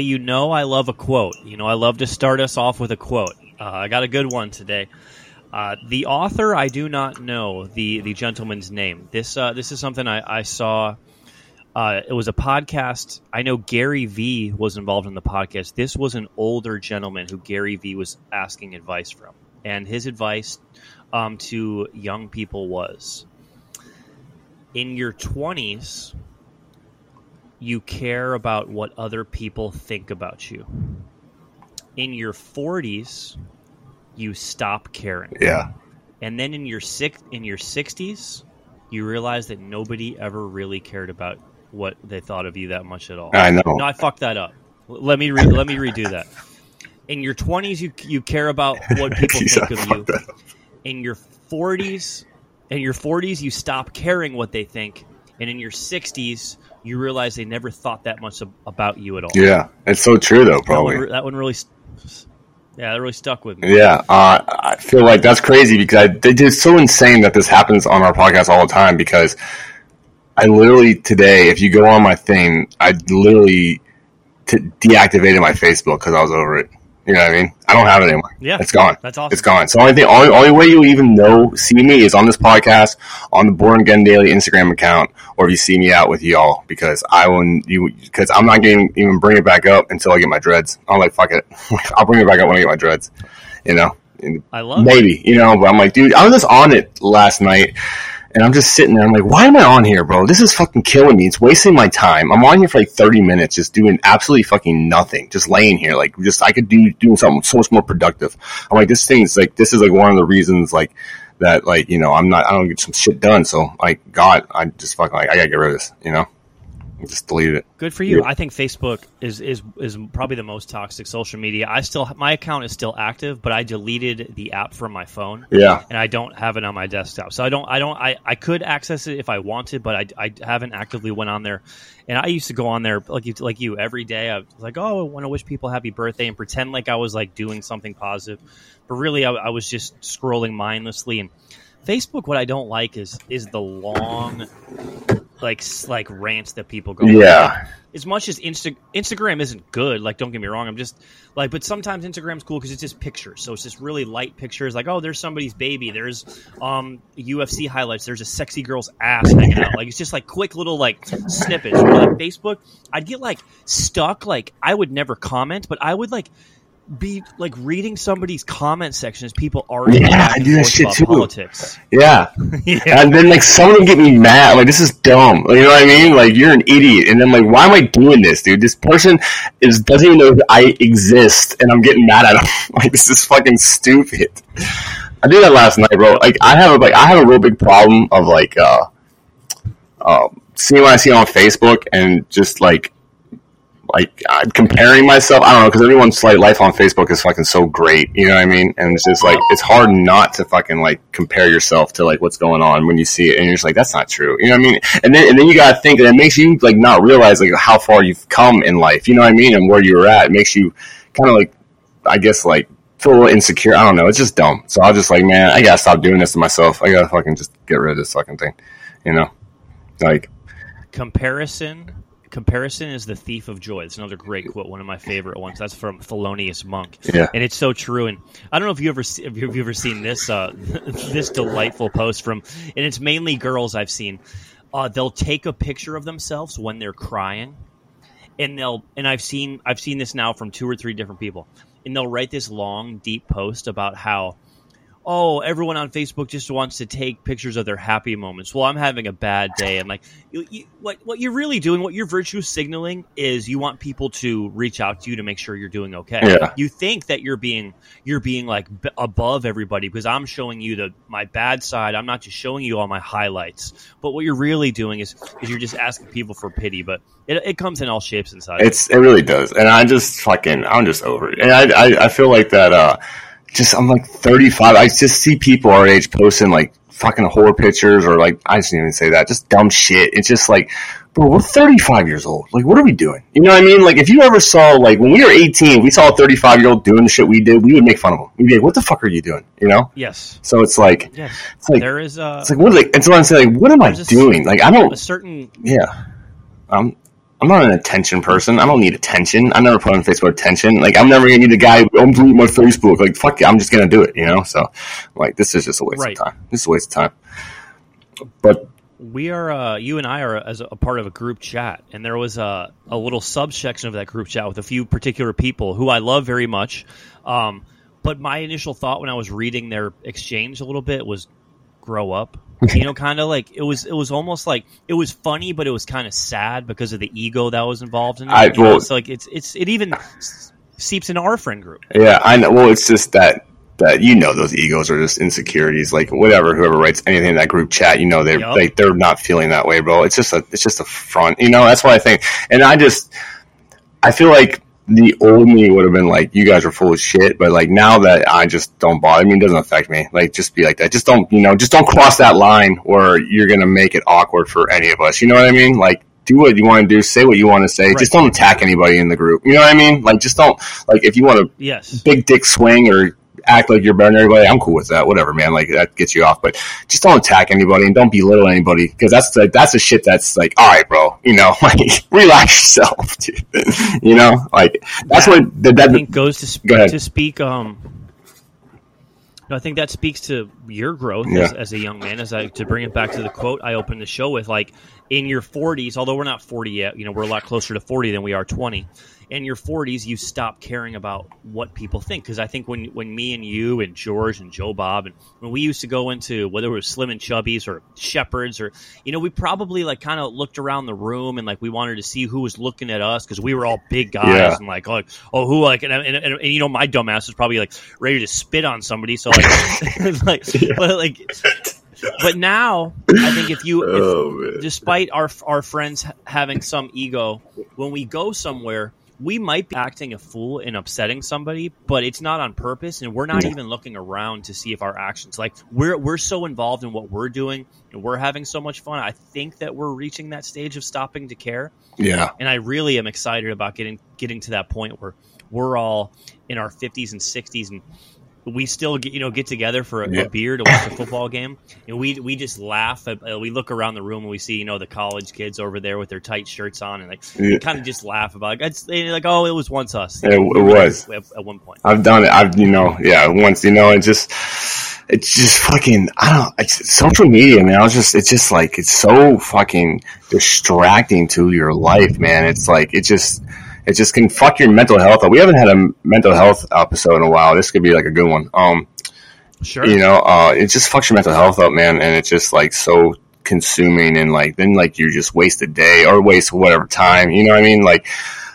you know I love a quote. You know I love to start us off with a quote. Uh, I got a good one today. Uh, the author I do not know the the gentleman's name. This uh, this is something I, I saw. Uh, it was a podcast. I know Gary Vee was involved in the podcast. This was an older gentleman who Gary Vee was asking advice from, and his advice um, to young people was: in your twenties, you care about what other people think about you. In your 40s, you stop caring. Yeah. And then in your six in your 60s, you realize that nobody ever really cared about what they thought of you that much at all. I know. No, I fucked that up. Let me re- let me redo that. In your 20s, you you care about what people Jeez, think I of you. In your 40s, in your 40s, you stop caring what they think, and in your 60s, you realize they never thought that much ab- about you at all. Yeah, it's so true though. That one, Probably. that one really, yeah, that really stuck with me. Yeah, uh, I feel like that's crazy because I, it is so insane that this happens on our podcast all the time. Because I literally today, if you go on my thing, I literally t- deactivated my Facebook because I was over it. You know what I mean? I don't have it anymore. Yeah. it's gone. That's awesome. It's gone. So only thing, only, only way you even know see me is on this podcast, on the Born Again Daily Instagram account, or if you see me out with y'all because I wouldn't you because I'm not getting even bring it back up until I get my dreads. I'm like fuck it, I'll bring it back up when I get my dreads. You know, And I love it. maybe you know, but I'm like, dude, I was just on it last night. And I'm just sitting there. I'm like, why am I on here, bro? This is fucking killing me. It's wasting my time. I'm on here for like 30 minutes, just doing absolutely fucking nothing, just laying here. Like, just I could do doing something so much more productive. I'm like, this thing's like, this is like one of the reasons, like that, like you know, I'm not, I don't get some shit done. So like, God, I just fucking like, I gotta get rid of this. You know, I just deleted it. Good for you. Yeah. I think Facebook is, is is probably the most toxic social media. I still my account is still active, but I deleted the app from my phone. Yeah, and I don't have it on my desktop. So I don't, I don't, I, I could access it if I wanted, but I, I haven't actively went on there. And I used to go on there like you, like you every day. I was like, oh, I want to wish people happy birthday and pretend like I was like doing something positive, but really I, I was just scrolling mindlessly. And Facebook, what I don't like is is the long, like like rants that people go. yeah, As much as Insta- Instagram isn't good, like don't get me wrong, I'm just like, but sometimes Instagram's cool because it's just pictures. So it's just really light pictures. Like, oh, there's somebody's baby. There's um UFC highlights. There's a sexy girl's ass hanging out. Like it's just like quick little like snippets. Or like Facebook, I'd get like stuck. Like I would never comment, but I would like be like reading somebody's comment section as people argue Yeah, I do that shit too. politics. yeah. yeah. And then like some of them get me mad. Like this is dumb. You know what I mean? Like you're an idiot. And then like, why am I doing this, dude? This person is doesn't even know that I exist, and I'm getting mad at them. like this is fucking stupid. I did that last night, bro. Like I have a, like I have a real big problem of like uh, uh seeing what I see on Facebook and just like like I'm comparing myself. I don't know because everyone's like life on Facebook is fucking so great. You know what I mean? And it's just like it's hard not to fucking like compare yourself to like what's going on when you see it, and you're just like that's not true. You know what I mean? And then and then you gotta think, and it makes you like not realize like how far you've come in life. You know what I mean? And where you're at. It makes you kind of like I guess like feel a little insecure. I don't know. It's just dumb. So I was just like, man, I gotta stop doing this to myself. I gotta fucking just get rid of this fucking thing. You know? Like comparison comparison is the thief of joy. It's another great quote one of my favorite ones. That's from thelonious monk. Yeah. and it's so true. And i don't know if you ever have you have you ever seen this uh this delightful post from and it's mainly girls i've seen. Uh they'll take a picture of themselves when they're crying and they'll and i've seen i've seen this now from two or three different people. And they'll write this long deep post about how oh, everyone on Facebook just wants to take pictures of their happy moments. Well, I'm having a bad day. I'm like, you, you, what what you're really doing, what you're virtue signaling is you want people to reach out to you to make sure you're doing okay. Yeah. You think that you're being you're being like b- above everybody because I'm showing you the my bad side. I'm not just showing you all my highlights. But what you're really doing is is you're just asking people for pity. But it, it comes in all shapes and sizes. It's it really does, and I just fucking I'm just over it, and I I, I feel like that. uh Just I'm like 35. I just see people our age posting like fucking horror pictures or like I shouldn't even say that, just dumb shit. It's just like, bro, we're 35 years old. Like, what are we doing? You know what I mean? Like, if you ever saw like when we were 18, we saw a 35 year old doing the shit we did, we would make fun of him. We'd be like, what the fuck are you doing? You know? yes, So it's like, yes. it's like, there is a it's like what? Like, and so I'm saying, like, what am I doing? Like, I don't. a certain Yeah. Um. I'm not an attention person. I don't need attention. I never put on Facebook attention. Like I'm never gonna need the guy. I'm deleting my Facebook. Like fuck it, I'm just gonna do it. You know. So like this is just a waste Right. of time. This is a waste of time. But We are, uh, you and I are as a, a part of a group chat, and there was a, a little subsection of that group chat with a few particular people who I love very much. Um, but my initial thought when I was reading their exchange a little bit was, "Grow up." You know, kind of like it was. It was almost like it was funny, but it was kind of sad because of the ego that was involved in it. I- well- so like it's it's it even seeps into our friend group. Yeah, I know. Well, it's just that that you know those egos are just insecurities. Like whatever, whoever writes anything in that group chat, you know they're Yup. they, they're not feeling that way, bro. It's just a it's just a front. You know, that's what I think. And I just I feel like the old me would have been like, you guys are full of shit. But like now that I just don't bother I me, it doesn't affect me. Like just be like that. Just don't you know, just don't cross that line where you're gonna make it awkward for any of us. You know what I mean? Like do what you want to do, say what you want to say. Right. Just don't attack anybody in the group. You know what I mean? Like just don't like if you want to Yes. big dick swing or act like you're better than everybody, I'm cool with that. Whatever, man. Like that gets you off, but just don't attack anybody and don't belittle anybody because that's like that's the shit that's like, all right, bro. You know, like relax yourself, dude. you know, like that's Yeah. what that, I think goes to sp- Go to speak. Um, no, I think that speaks to your growth Yeah. as, as a young man. As I to bring it back to the quote I opened the show with, like in your 40s, although we're not 40 yet, you know, we're a lot closer to 40 than we are 20. In your 40s, you stop caring about what people think. Because I think when when me and you and George and Joe Bob and when we used to go into whether it was Slim and Chubbies or Shephard's or you know we probably like kind of looked around the room and like we wanted to see who was looking at us because we were all big guys Yeah. and like oh, like oh who like and, and, and, and you know my dumbass was probably like ready to spit on somebody. So like like but like but now I think if you if, Oh, despite our our friends having some ego when we go somewhere we might be acting a fool and upsetting somebody but it's not on purpose and we're not Yeah. even looking around to see if our actions like we're we're so involved in what we're doing and we're having so much fun i think that we're reaching that stage of stopping to care yeah, and I really am excited about getting getting to that point where we're all in our 50s and 60s and we still get you know get together for a, Yeah. a beer to watch a football game and we we just laugh at, uh, we look around the room and we see you know the college kids over there with their tight shirts on and like Yeah. kind of just laugh about it. It's like oh it was once us It- We it was. at, at one point I've done it. I've you know, yeah, once you know, it just it's just fucking. I don't. It's social media, man. I was just. It's just like it's so fucking distracting to your life, man. It's like it just. It just can fuck your mental health up. We haven't had a mental health episode in a while. This could be like a good one. Um, sure you know, uh, it just fucks your mental health up, man, and it's just like so consuming, and like then like you just waste a day or waste whatever time. You know what I mean? Like,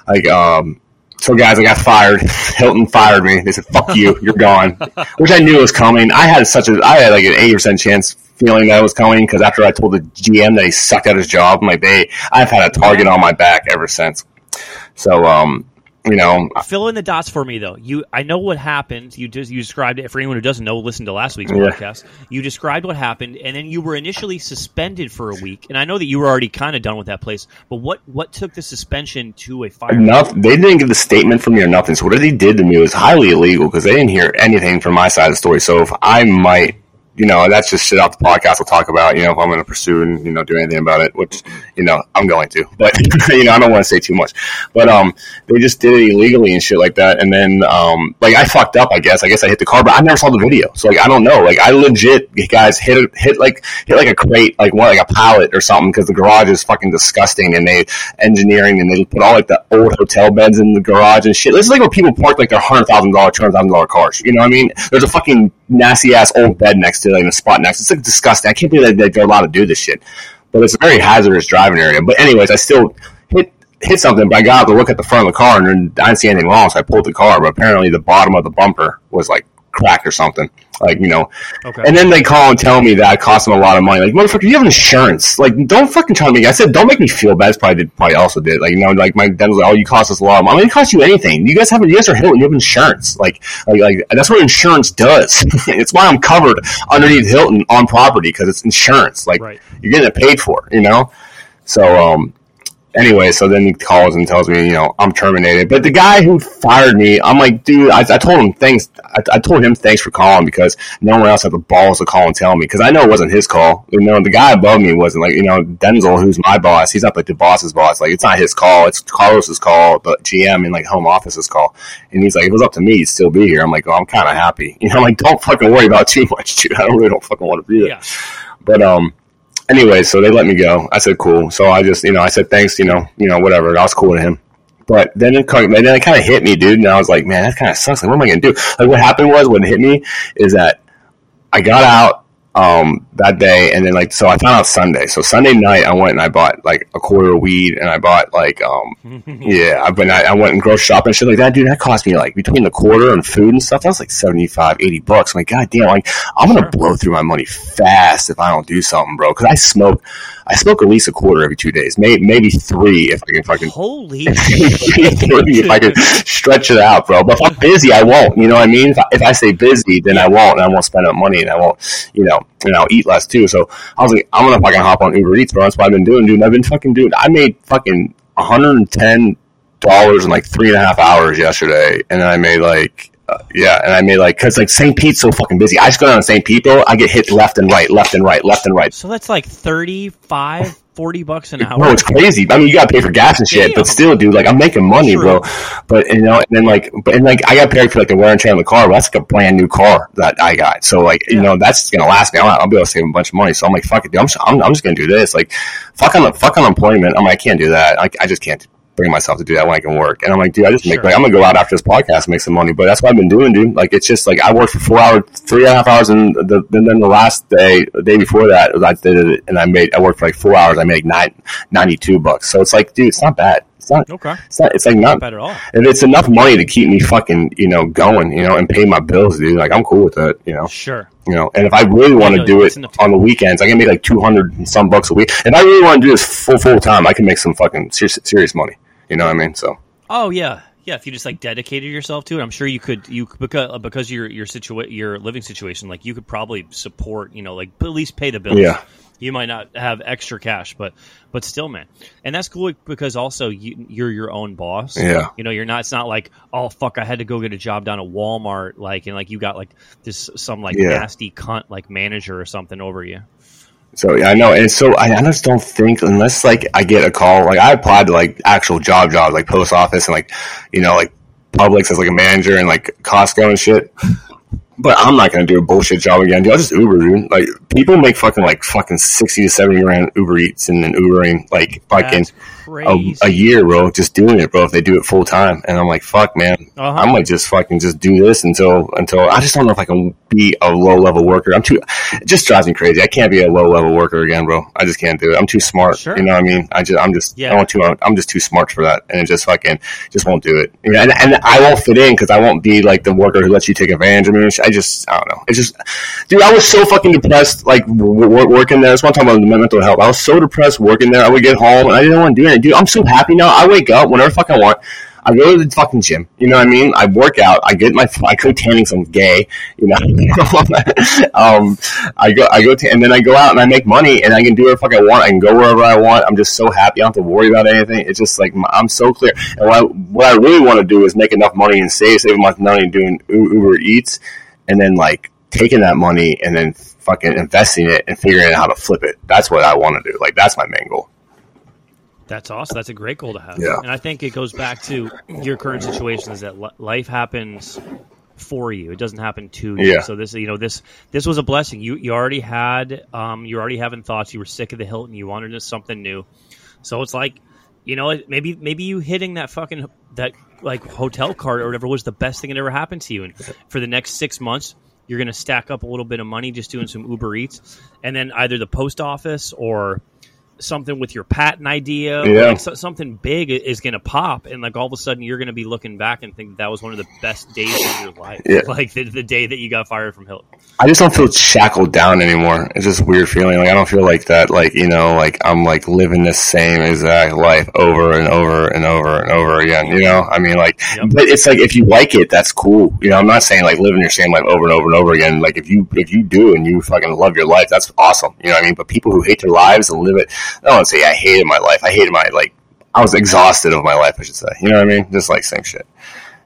like um. So guys, I got fired. Hilton fired me. They said, "Fuck you, you're gone," which I knew was coming. I had such a, I had like an eighty percent chance feeling that it was coming because after I told the GM that he sucked at his job, I'm like, they, I've had a target on my back ever since. So, um, you know, Fill in the dots for me, though. You, I know what happened. You just you described it for anyone who doesn't know. Listen to last week's Yeah. podcast. You described what happened, and then you were initially suspended for a week. And I know that you were already kind of done with that place. But what what took the suspension to a fire? Nothing. They didn't give the statement from me or nothing. So whatever they did to me was highly illegal because they didn't hear anything from my side of the story. So if I might, you know, that's just shit off the podcast. We'll talk about, you know, if I'm going to pursue and you know do anything about it, which you know I'm going to. But you know, I don't want to say too much. But um, they just did it illegally and shit like that. And then um, like I fucked up. I guess. I guess I hit the car, but I never saw the video. So like I don't know. Like I legit guys hit it, hit like hit like a crate, like one like a pallet or something because the garage is fucking disgusting and they engineering and they put all like the old hotel beds in the garage and shit. This is like where people park like their hundred thousand dollar, two hundred thousand dollar cars. You know what I mean? There's a fucking nasty ass old bed next to like in a spot next. It's like disgusting. I can't believe that they're allowed to do this shit. But it's a very hazardous driving area. But anyways, I still hit hit something, but I got to look at the front of the car and I didn't see anything wrong, so I pulled the car. But apparently, the bottom of the bumper was like cracked or something. Like you know, Okay. and then they call and tell me that I cost them a lot of money. Like, motherfucker, you have insurance. Like, don't fucking try to make. I said, don't make me feel bad. That's probably did, probably also did. Like, you know, like my dad was like, oh, you cost us a lot of money. I mean, it cost you anything. You guys have, you guys are Hilton. You have insurance. Like, like, like that's what insurance does. it's why I'm covered underneath Hilton on property because it's insurance. Like, Right. you're getting it paid for. You know. So, um, anyway, so then he calls and tells me, you know, I'm terminated. But the guy who fired me, I'm like, dude, I, I told him thanks. I, I, told him thanks for calling because no one else had the balls to call and tell me because I know it wasn't his call. You know, the guy above me wasn't like, you know, Denzel, who's my boss. He's not like the boss's boss. Like, it's not his call. It's Carlos's call, the GM and like home office's call. And he's like, if it was up to me, he'd still be here. I'm like, oh, I'm kind of happy. You know, I'm like, don't fucking worry about too much, dude. I really don't fucking want to be there. Yeah. But um, anyway, so they let me go. I said, cool. So I just, you know, I said, thanks, you know, you know, whatever. I was cool to him. But then it, then it kind of hit me, dude. And I was like, man, that kind of sucks. Like, what am I going to do? Like, what happened was, what hit me is that I got out um, that day, and then like so I found out Sunday. So Sunday night, I went and I bought like a quarter of weed, and I bought like um, yeah, I, but I, I went and grocery shopping and shit like that. Dude, that cost me like between the quarter and food and stuff. That was like 75, 80 bucks. I'm like, god damn, like I'm gonna blow through my money fast if I don't do something, bro. Because I smoke. I smoke at least a quarter every two days, maybe maybe three if I can fucking holy if I can stretch it out, bro. But if I'm busy, I won't. You know what I mean? If I, if I stay busy, then I won't, and I won't spend up money, and I won't, you know, and I'll eat less too. So I was like, I'm gonna fucking hop on Uber Eats, bro. That's what I've been doing, dude. I've been fucking doing. I made fucking 110 dollars in like three and a half hours yesterday, and then I made like uh, yeah, and I made like because like St. Pete's so fucking busy. I just go down to St. Pete though. I get hit left and right, left and right, left and right. So that's like 35, 40 bucks an hour. No, it's crazy. I mean, you gotta pay for gas and shit, Damn. but still, dude, like I'm making money, True. bro. But you know, and then like, but and like I got paid for like the wear and tear on the car. But that's like a brand new car that I got. So like, yeah. you know, that's gonna last me. I'll, I'll, be able to save a bunch of money. So I'm like, fuck it, dude. I'm, I'm, I'm just gonna do this. Like, fuck on the fuck unemployment. I'm like, I can't do that. I, I just can't bring myself to do that when I can work. And I'm like, dude, I just make like I'm gonna go out after this podcast and make some money. But that's what I've been doing, dude. Like it's just like I worked for four hours, three and a half hours, and the, and then the last day, the day before that, I did it, and I made I worked for like four hours. I made nine, 92 bucks. So it's like, dude, it's not bad. It's not okay. It's not. It's like not, not bad at all. If it's enough money to keep me fucking, you know, going, you know, and pay my bills, dude. Like I'm cool with that, you know. Sure. You know, and if I really want to do it on the weekends, I can make like two hundred some bucks a week. If I really want to do this full full time, I can make some fucking serious, serious money. You know what I mean? So. Oh yeah, yeah. If you just like dedicated yourself to it, I'm sure you could. You because uh, because your your situa- your living situation, like you could probably support. You know, like at least pay the bills. Yeah. You might not have extra cash, but but still, man, and that's cool because also you, you're your own boss. Yeah, you know, you're not. It's not like oh fuck, I had to go get a job down at Walmart, like and like you got like this some like yeah. nasty cunt like manager or something over you. So yeah, I know, and so I, I just don't think unless like I get a call, like I applied to like actual job jobs, like post office and like you know like Publix as like a manager and like Costco and shit. But I'm not gonna do a bullshit job again. Dude, I'll just Uber, dude. Like people make fucking like fucking sixty to seventy grand Uber Eats and then Ubering like fucking a, a, year, bro. Just doing it, bro. If they do it full time, and I'm like, fuck, man. Uh-huh. I might just fucking just do this until until I just don't know if I can be a low level worker. I'm too. It just drives me crazy. I can't be a low level worker again, bro. I just can't do it. I'm too smart. Sure. You know what I mean? I just I'm just yeah. I want to. I'm just too smart for that, and it just fucking just won't do it. You know, and, and I won't fit in because I won't be like the worker who lets you take advantage of me. I just I don't know. It's just, dude. I was so fucking depressed, like w- working there. That's one time about my mental health. I was so depressed working there. I would get home and I didn't want to do anything. Dude, I'm so happy now. I wake up whenever fuck I want. I go to the fucking gym. You know what I mean? I work out. I get my. I go tanning some gay. You know. um, I go. I go to, and then I go out and I make money and I can do whatever fuck I want. I can go wherever I want. I'm just so happy. I don't have to worry about anything. It's just like I'm so clear. And what I, what I really want to do is make enough money and save, save enough money doing Uber Eats, and then like taking that money and then fucking investing it and figuring out how to flip it. That's what I want to do. Like that's my main goal. That's awesome. That's a great goal to have. Yeah. And I think it goes back to your current situation is that life happens for you. It doesn't happen to you. Yeah. So this, you know, this this was a blessing. You you already had, um, you already having thoughts. You were sick of the Hilton. You wanted something new. So it's like, you know, maybe maybe you hitting that fucking that like hotel card or whatever was the best thing that ever happened to you. And for the next six months, you're going to stack up a little bit of money just doing some Uber Eats, and then either the post office or something with your patent idea, yeah. like so, something big is going to pop, and like all of a sudden you're going to be looking back and think that, that was one of the best days of your life, yeah. like the, the, day that you got fired from Hilton. I just don't feel shackled down anymore. It's just weird feeling. Like I don't feel like that. Like you know, like I'm like living the same exact life over and over and over and over again. You know, I mean, like, yep. but it's like if you like it, that's cool. You know, I'm not saying like living your same life over and over and over again. Like if you if you do and you fucking love your life, that's awesome. You know what I mean? But people who hate their lives and live it I don't want to say I hated my life. I hated my like I was exhausted of my life, I should say. You know what I mean? Just like same shit.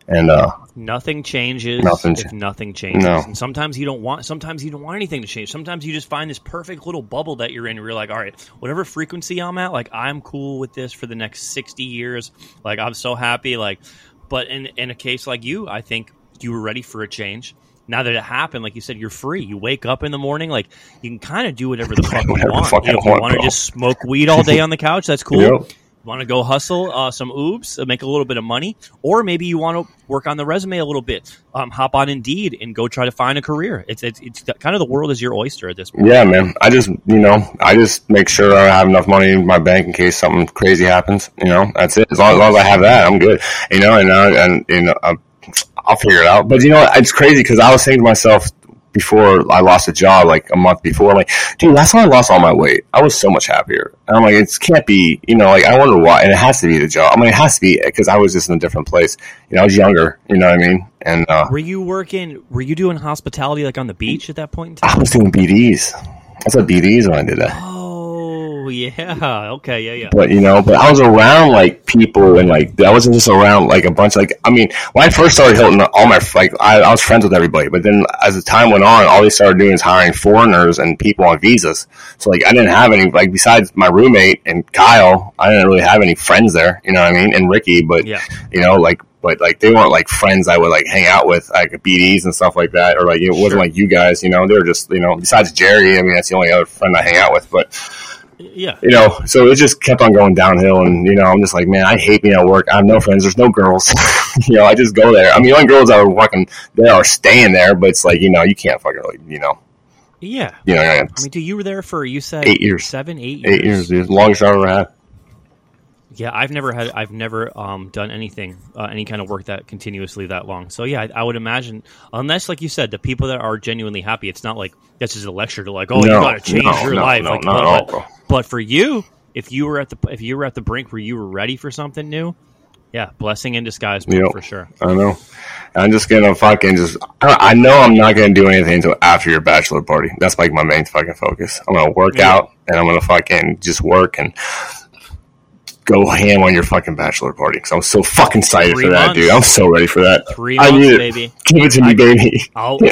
And uh, Nothing changes Nothing if nothing changes. No. And sometimes you don't want sometimes you don't want anything to change. Sometimes you just find this perfect little bubble that you're in where you're like, all right, whatever frequency I'm at, like I'm cool with this for the next sixty years. Like I'm so happy. Like but in in a case like you, I think you were ready for a change. Now that it happened, like you said, you're free. You wake up in the morning, like you can kind of do whatever the fuck you Whatever the want. fuck You know, if you want, to just smoke weed all day on the couch, that's cool. Yep. Want to go hustle uh, some oobs, uh, make a little bit of money, or maybe you want to work on the resume a little bit. Um, hop on Indeed and go try to find a career. It's it's, it's kind of the world is your oyster at this point. Yeah, man. I just, you know, I just make sure I have enough money in my bank in case something crazy happens. You know, that's it. As long as, long as I have that, I'm good. You know, and uh, and you know, uh, I'll figure it out. But you know, it's crazy because I was saying to myself before I lost a job, like a month before, like, dude, last time I lost all my weight, I was so much happier. And I'm like, it can't be, you know, like I wonder why, and it has to be the job. I mean, it has to be because I was just in a different place. You know, I was younger. You know what I mean? And uh, Were you working? Were you doing hospitality like on the beach at that point in time? I was doing BDs. I was at BDs when I did that. Oh Oh, yeah, okay, yeah, yeah. but you know, but I was around like people and like I wasn't just around like a bunch. Like I mean, when I first started Hilton, all my like I, I was friends with everybody. But then as the time went on, all they started doing is hiring foreigners and people on visas. So like I didn't have any like besides my roommate and Kyle, I didn't really have any friends there. You know what I mean? And Ricky, but Yeah. you know like. But like they weren't like friends I would like hang out with like BDs and stuff like that, or like it wasn't Sure. like you guys, you know. They were just you know besides Jerry, I mean that's the only other friend I hang out with. But Yeah, you know, so it just kept on going downhill. And, you know, I'm just like, man, I hate being at work. I have no friends. There's no girls. you know, I just go there. I mean, the only girls that are fucking there are staying there, but it's like, you know, you can't fucking really, you know, yeah. you know, I mean, dude, you were there for you said Eight years. seven, eight years. eight years, dude. Longest I've ever had. Yeah, I've never had, I've never um, done anything, uh, any kind of work that continuously that long. So yeah, I, I would imagine, unless like you said, the people that are genuinely happy, it's not like this is a lecture to like, oh, you got to change no, your no, life. no, like, not but, at all, but- bro. but for you, if you were at the if you were at the brink where you were ready for something new, yeah, blessing in disguise, bro, Yep. for sure. I know. I'm just gonna fucking just. I I know I'm not gonna do anything until after your bachelor party. That's like my main fucking focus. I'm gonna work Yeah. out and I'm gonna fucking just work and go ham on your fucking bachelor party because I'm so fucking excited Three for that, months. dude. I'm so ready for that. Three I months, need it. baby. Give it to me, I- baby. I'll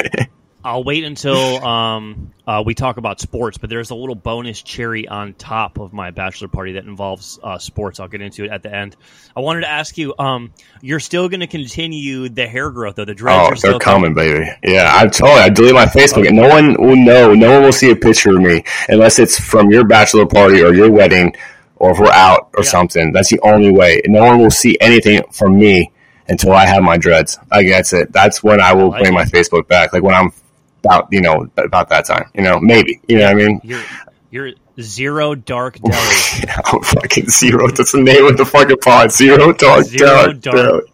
I'll wait until um, uh, we talk about sports, but there's a little bonus cherry on top of my bachelor party that involves uh, sports. I'll get into it at the end. I wanted to ask you, um, you're still going to continue the hair growth, though the dreads Oh, are still they're coming, baby. Yeah, I told you, I deleted my Facebook, and no one will know. No one will see a picture of me unless it's from your bachelor party or your wedding, or if we're out or Yeah. something. That's the only way. No one will see anything from me until I have my dreads. Like that's it. That's when I will I like bring it. my Facebook back. Like when I'm about, you know, about that time. You know, maybe. You know what I mean? You're you're zero dark Delli. I'm fucking zero. That's the name of the fucking pod. Zero dark Zero dark. dark.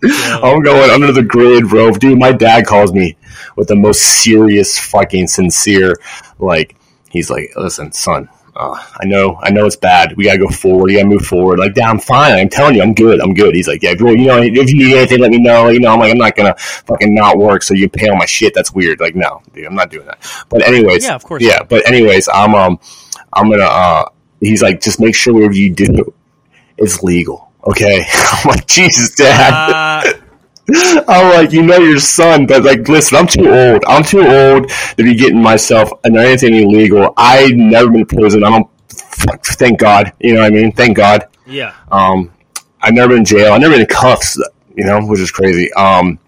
I'm going under the grid, bro. Dude, my dad calls me with the most serious, fucking sincere, like he's like, "Listen, son, uh, I know, I know it's bad. We gotta go forward. You gotta move forward." Like, "Dad, I'm fine. I'm telling you, I'm good. I'm good." He's like, "Yeah, well, you know, if you need anything, let me know." You know, I'm like, "I'm not gonna fucking not work so you pay all my shit. That's weird." Like, no, dude, I'm not doing that. But anyways, Yeah, of course. yeah. But anyways, I'm um, I'm gonna uh, he's like, just make sure whatever you do, it's legal. Okay. I'm like, Jesus, Dad. Uh, I'm like, you know your son, but like, listen, I'm too old. I'm too old to be getting myself into anything illegal. I've never been to prison. I don't. Fuck thank God. You know what I mean? Thank God. yeah, Um, I've never been in jail. I've never been in cuffs. You know, which is crazy. Um,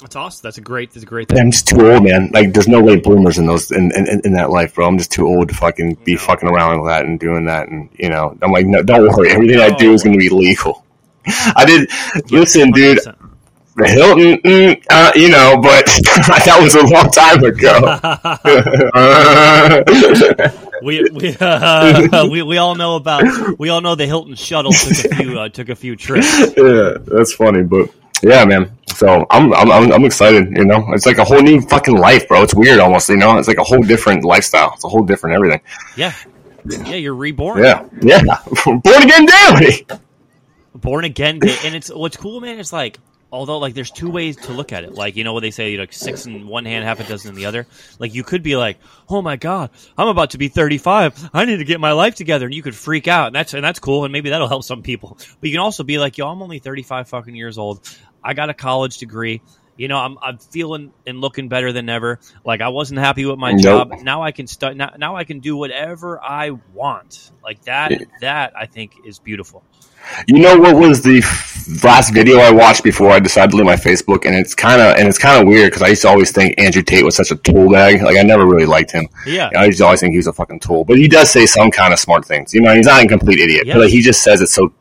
that's awesome. That's a great. That's a great thing. I'm just too old, man. Like, there's no late bloomers in those in, in, in that life, bro. I'm just too old to fucking be No. fucking around with that and doing that. And you know, I'm like, no, don't worry. Everything I do is going to be legal. I did. Listen, dude. 100%. The Hilton, mm, uh, you know, but that was a long time ago. we we, uh, we we all know about we all know the Hilton shuttle took a few uh, took a few trips. yeah, that's funny, but yeah, man. So I'm, I'm I'm I'm excited. You know, it's like a whole new fucking life, bro. It's weird, almost. You know, it's like a whole different lifestyle. It's a whole different everything. Yeah, yeah, you're reborn. Yeah, yeah. Born again daily. born again and it's what's cool man It's like although like there's two ways to look at it. Like you know what they say, like six in one hand, half a dozen in the other. Like you could be like, oh my god, I'm about to be 35. I need to get my life together, and you could freak out, and that's and that's cool, and maybe that'll help some people. But you can also be like, yo, I'm only 35 fucking years old. I got a college degree. You know, I'm I'm feeling and looking better than ever. Like I wasn't happy with my Nope. job. Now I can start. Now, now I can do whatever I want. Like that. Yeah. That I think is beautiful. You know what was the f- last video I watched before I decided to leave my Facebook, and it's kind of and it's kind of weird because I used to always think Andrew Tate was such a tool bag. Like I never really liked him. Yeah. I used to always think he was a fucking tool, but he does say some kind of smart things. You know, he's not a complete idiot, Yeah. but like, he just says it's so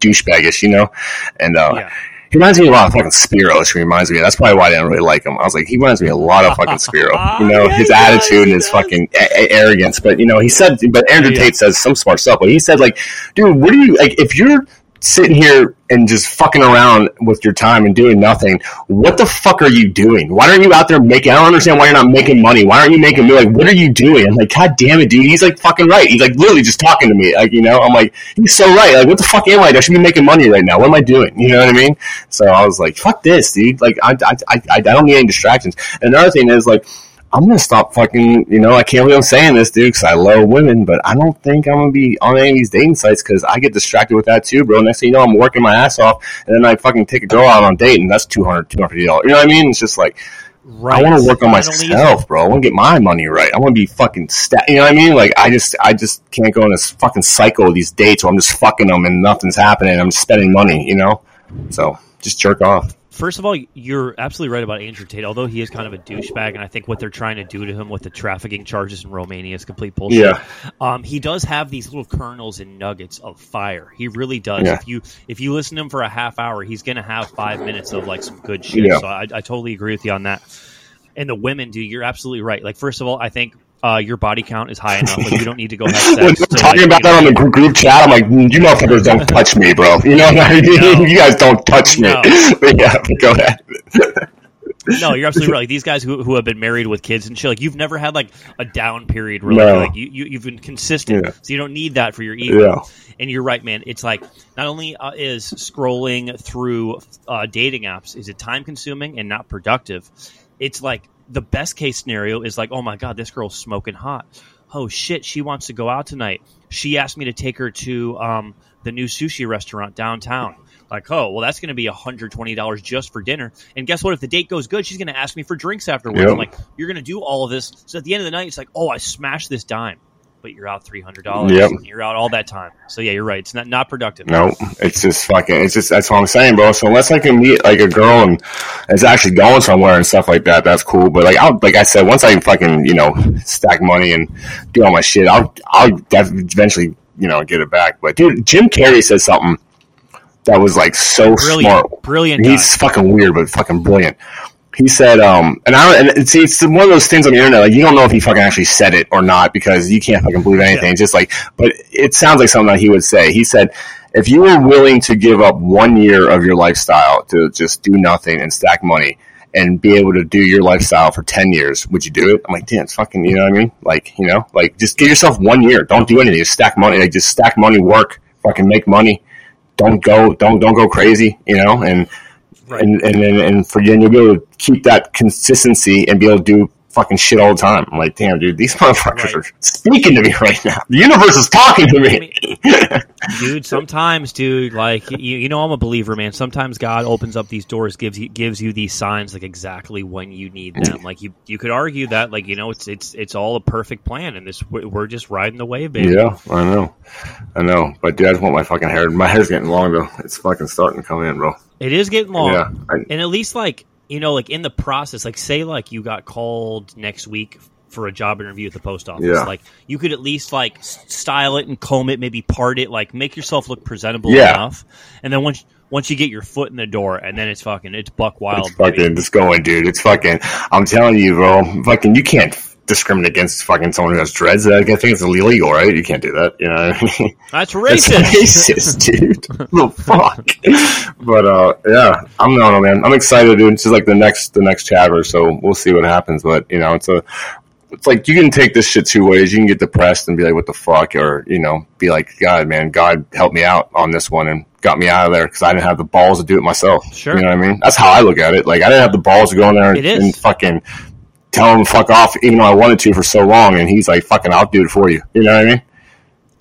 douchebagish. You know, and uh, Yeah. He reminds me a lot of fucking Spiros. He reminds me. That's probably why I didn't really like him. I was like, he reminds me a lot of fucking Spiro. You know, Yeah, his attitude and his fucking a- a- arrogance. But you know, he said, but Andrew Yeah. Tate says some smart stuff. But he said, like, dude, what do you like? If you're sitting here and just fucking around with your time and doing nothing, what the fuck are you doing? Why aren't you out there making? I don't understand why you're not making money. Why aren't you making money? Like, what are you doing? I'm like, God damn it, dude. He's like fucking right. He's like literally just talking to me. Like, you know, I'm like, he's so right. Like, what the fuck am I? I should be making money right now. What am I doing? You know what I mean? So I was like, fuck this, dude. Like, I, I, I, I don't need any distractions. And another thing is like, I'm gonna stop fucking. You know, I can't believe I'm saying this, dude, because I love women, but I don't think I'm gonna be on any of these dating sites because I get distracted with that too, bro. Next thing you know, I'm working my ass off, and then I fucking take a girl out on a date, and that's 200 250 dollars. You know what I mean? It's just like Right. I want to work on Not only is- myself, bro. I want to get my money right. I want to be fucking. Sta- you know what I mean? Like I just, I just can't go in this fucking cycle of these dates where I'm just fucking them and nothing's happening. I'm just spending money. You know, so just jerk off. First of all, you're absolutely right about Andrew Tate. Although he is kind of a douchebag, and I think what they're trying to do to him with the trafficking charges in Romania is complete bullshit. Yeah. Um, he does have these little kernels and nuggets of fire. He really does. Yeah. If you if you listen to him for a half hour, he's gonna have five minutes of like some good shit. Yeah. So I, I totally agree with you on that. And the women, dude, you're absolutely right. Like, first of all, I think uh, your body count is high enough. Like, you don't need to go have sex. To, talking like, about you know- that on the group, chat, I'm like, "Mm, you motherfuckers don't touch me, bro. You know what I mean? No. You guys don't touch me. No. But yeah, go ahead. No, you're absolutely right. Like these guys who, who have been married with kids and shit, like you've never had like a down period where No. like, you, you you've been consistent, Yeah. so you don't need that for your ego. Yeah. And you're right, man. It's like not only uh, is scrolling through uh, dating apps is it time consuming and not productive. It's like the best case scenario is like, oh my god, this girl's smoking hot. Oh shit, she wants to go out tonight. She asked me to take her to um, the new sushi restaurant downtown. Like, oh, well, that's going to be $120 just for dinner. And guess what? If the date goes good, she's going to ask me for drinks afterwards. Yep. I'm like, you're going to do all of this. So at the end of the night, it's like, oh, I smashed this dime, but you're out $300. Yep. You're out all that time. So yeah, you're right. It's not, not productive. No, it's just fucking. It's just that's what I'm saying, bro. So unless I can meet like a girl and it's actually going somewhere and stuff like that, that's cool. But like, I'll like I said, once I fucking you know stack money and do all my shit, I'll I'll eventually you know get it back. But dude, Jim Carrey said something that was like so Brilliant. smart. Brilliant guy. He's fucking weird, but fucking brilliant. He said, um, and I and see, it's one of those things on the internet. Like you don't know if he fucking actually said it or not because you can't fucking believe anything. Yeah. Just like, but it sounds like something that he would say. He said, if you were willing to give up one year of your lifestyle to just do nothing and stack money and be able to do your lifestyle for 10 years, would you do it? I'm like, damn, it's fucking, you know what I mean? Like, you know, like just give yourself one year. Don't do anything. Just stack money. Like just stack money, work, fucking make money. Don't go, don't, don't go crazy, you know, and, Right. and, and, and, and for you, and you'll be able to keep that consistency and be able to do fucking shit all the time. I'm like, damn, dude, these motherfuckers Right. are speaking to me right now. The universe is talking to me. dude sometimes dude like you, you know i'm a believer man sometimes god opens up these doors gives you gives you these signs like exactly when you need them like you you could argue that like you know it's it's it's all a perfect plan and this we're we're just riding the wave baby Yeah, I know, I know. But dude, I just want my fucking hair. My hair's getting long though. It's fucking starting to come in, bro. It is getting long Yeah, I, and at least like you know like in the process like say like you got called next week for a job interview at the post office Yeah. like you could at least like style it and comb it maybe part it like make yourself look presentable Yeah. enough and then once once you get your foot in the door and then it's fucking it's buck wild it's fucking it's going, dude. It's fucking. I'm telling you, bro. Fucking, you can't discriminate against fucking someone who has dreads. I think it's illegal, right? You can't do that. You know. What I mean? that's racist racist, dude. the fuck. But uh, yeah, I'm no, no, man. I'm excited, dude. This is like the next, the next chapter. So we'll see what happens. But you know, it's a, it's like you can take this shit two ways. You can get depressed and be like, "What the fuck," or you know, be like, "God, man, God help me out on this one," and got me out of there because I didn't have the balls to do it myself. Sure. You know what I mean? That's how I look at it. Like I didn't have the balls to go in there is. and fucking tell him to fuck off, even though I wanted to for so long. And he's like, "Fucking, I'll do it for you." You know what I mean?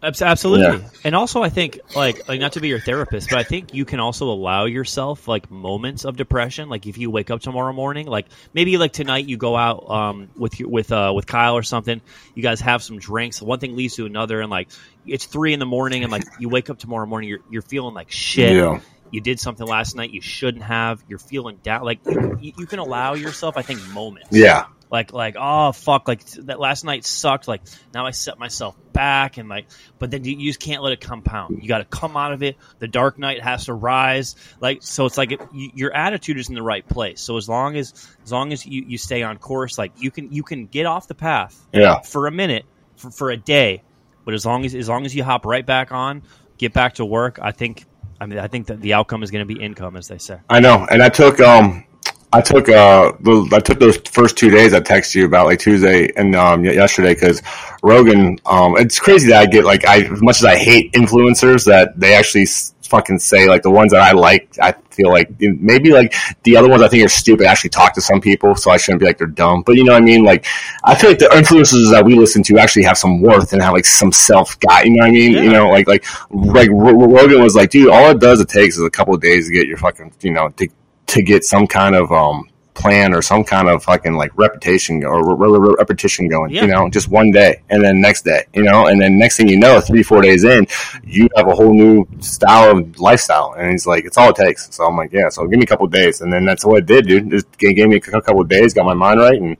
Absolutely. Yeah. And also, I think, like, like, not to be your therapist, but I think you can also allow yourself, like, moments of depression. Like, if you wake up tomorrow morning, like, maybe, like, tonight you go out um, with your, with uh, with Kyle or something, you guys have some drinks, one thing leads to another, and, like, it's three in the morning, and, like, you wake up tomorrow morning, you're, you're feeling like shit. Yeah. You did something last night you shouldn't have. You're feeling down. Like, you, you can allow yourself, I think, moments Yeah. Like like oh fuck like that last night sucked. Like now i set myself back and like but then you, you just can't let it compound. You got to come out of it. The dark night has to rise. Like so it's like it, you, your attitude is in the right place. So as long as as long as you, you stay on course like you can you can get off the path Yeah. for a minute for, for a day. But as long as as long as you hop right back on get back to work i think i mean i think that the outcome is going to be income as they say. I know, and I took um, I took uh, the, I took those first two days I texted you about like Tuesday and um yesterday because Rogan um, it's crazy that I get like I as much as I hate influencers that they actually fucking say like the ones that I like I feel like maybe like the other ones I think are stupid actually talk to some people so I shouldn't be like they're dumb. But you know what I mean? Like I feel like the influencers that we listen to actually have some worth and have like some self guide you know what I mean? Yeah. you know like like like Ro- Ro- Rogan was like dude all it does it takes is a couple of days to get your fucking you know to to get some kind of um plan or some kind of fucking like reputation or re- re- re- repetition going Yeah. you know just one day and then next day you know and then next thing you know three four days in you have a whole new style of lifestyle. And he's like it's all it takes. So i'm like yeah so give me a couple of days. And then that's what it did dude. Just gave me a couple of days got my mind right and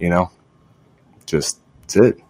you know just that's it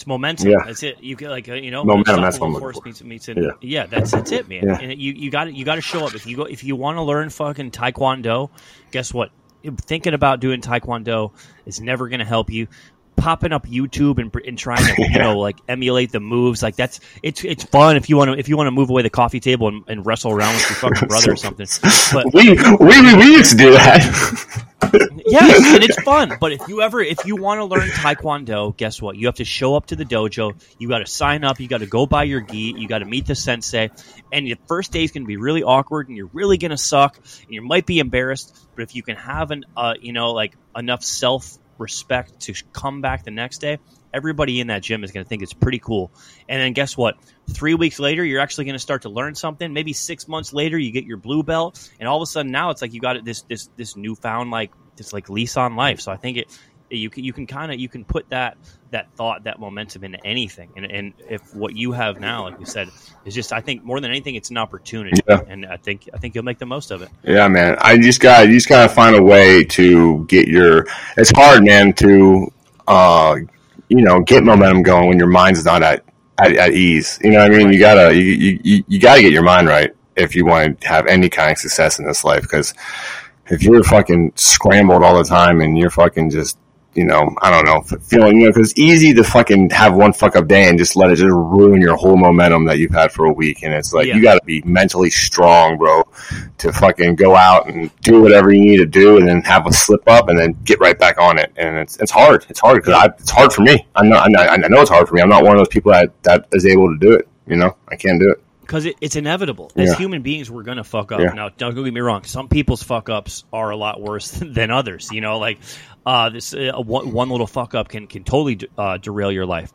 It's momentum. Yeah. That's it. You get like uh, you know Momentum, that's what force for. meets, meets Yeah. yeah. that's that's it, man. Yeah. And you you got you got to show up if you go if you want to learn fucking taekwondo. Guess what? Thinking about doing taekwondo is never going to help you. Popping up YouTube and, and trying to you know like emulate the moves like that's it's it's fun if you want to if you want to move away the coffee table and, and wrestle around with your fucking brother or something. But we, we we we used to do that yes, and it's fun. But if you ever, if you want to learn Taekwondo, guess what? You have to show up to the dojo. You got to sign up. You got to go buy your gi. You got to meet the sensei. And the first day is going to be really awkward, and you're really going to suck, and you might be embarrassed. But if you can have an, uh, you know, like enough self respect to come back the next day, everybody in that gym is going to think it's pretty cool. And then guess what? Three weeks later, you're actually going to start to learn something. Maybe six months later, you get your blue belt, and all of a sudden now it's like you got this this this newfound like this like lease on life. So I think it you can you can kind of you can put that that thought that momentum into anything. And and if what you have now, like you said, is just I think more than anything, it's an opportunity. Yeah. And I think I think you'll make the most of it. Yeah, man. I just got you just gotta find a way to get your. It's hard, man, to uh, you know, get momentum going when your mind's not at at, at ease. You know what I mean? You gotta you, you you- you gotta get your mind right if you want to have any kind of success in this life. Because if you're fucking scrambled all the time and you're fucking just you know, I don't know, feeling, you know, because it's easy to fucking have one fuck up day and just let it just ruin your whole momentum that you've had for a week. And it's like, Yeah. you got to be mentally strong, bro, to fucking go out and do whatever you need to do and then have a slip up and then get right back on it. And it's, it's hard. It's hard because it's hard for me. I'm not, I know- I know it's hard for me. I'm not one of those people that, that is able to do it. You know, I can't do it. Because it, it's inevitable. As Yeah. human beings, we're gonna fuck up. Yeah. Now, don't get me wrong. Some people's fuck ups are a lot worse than others. You know, like uh, this uh, one, one little fuck up can can totally de- uh, derail your life.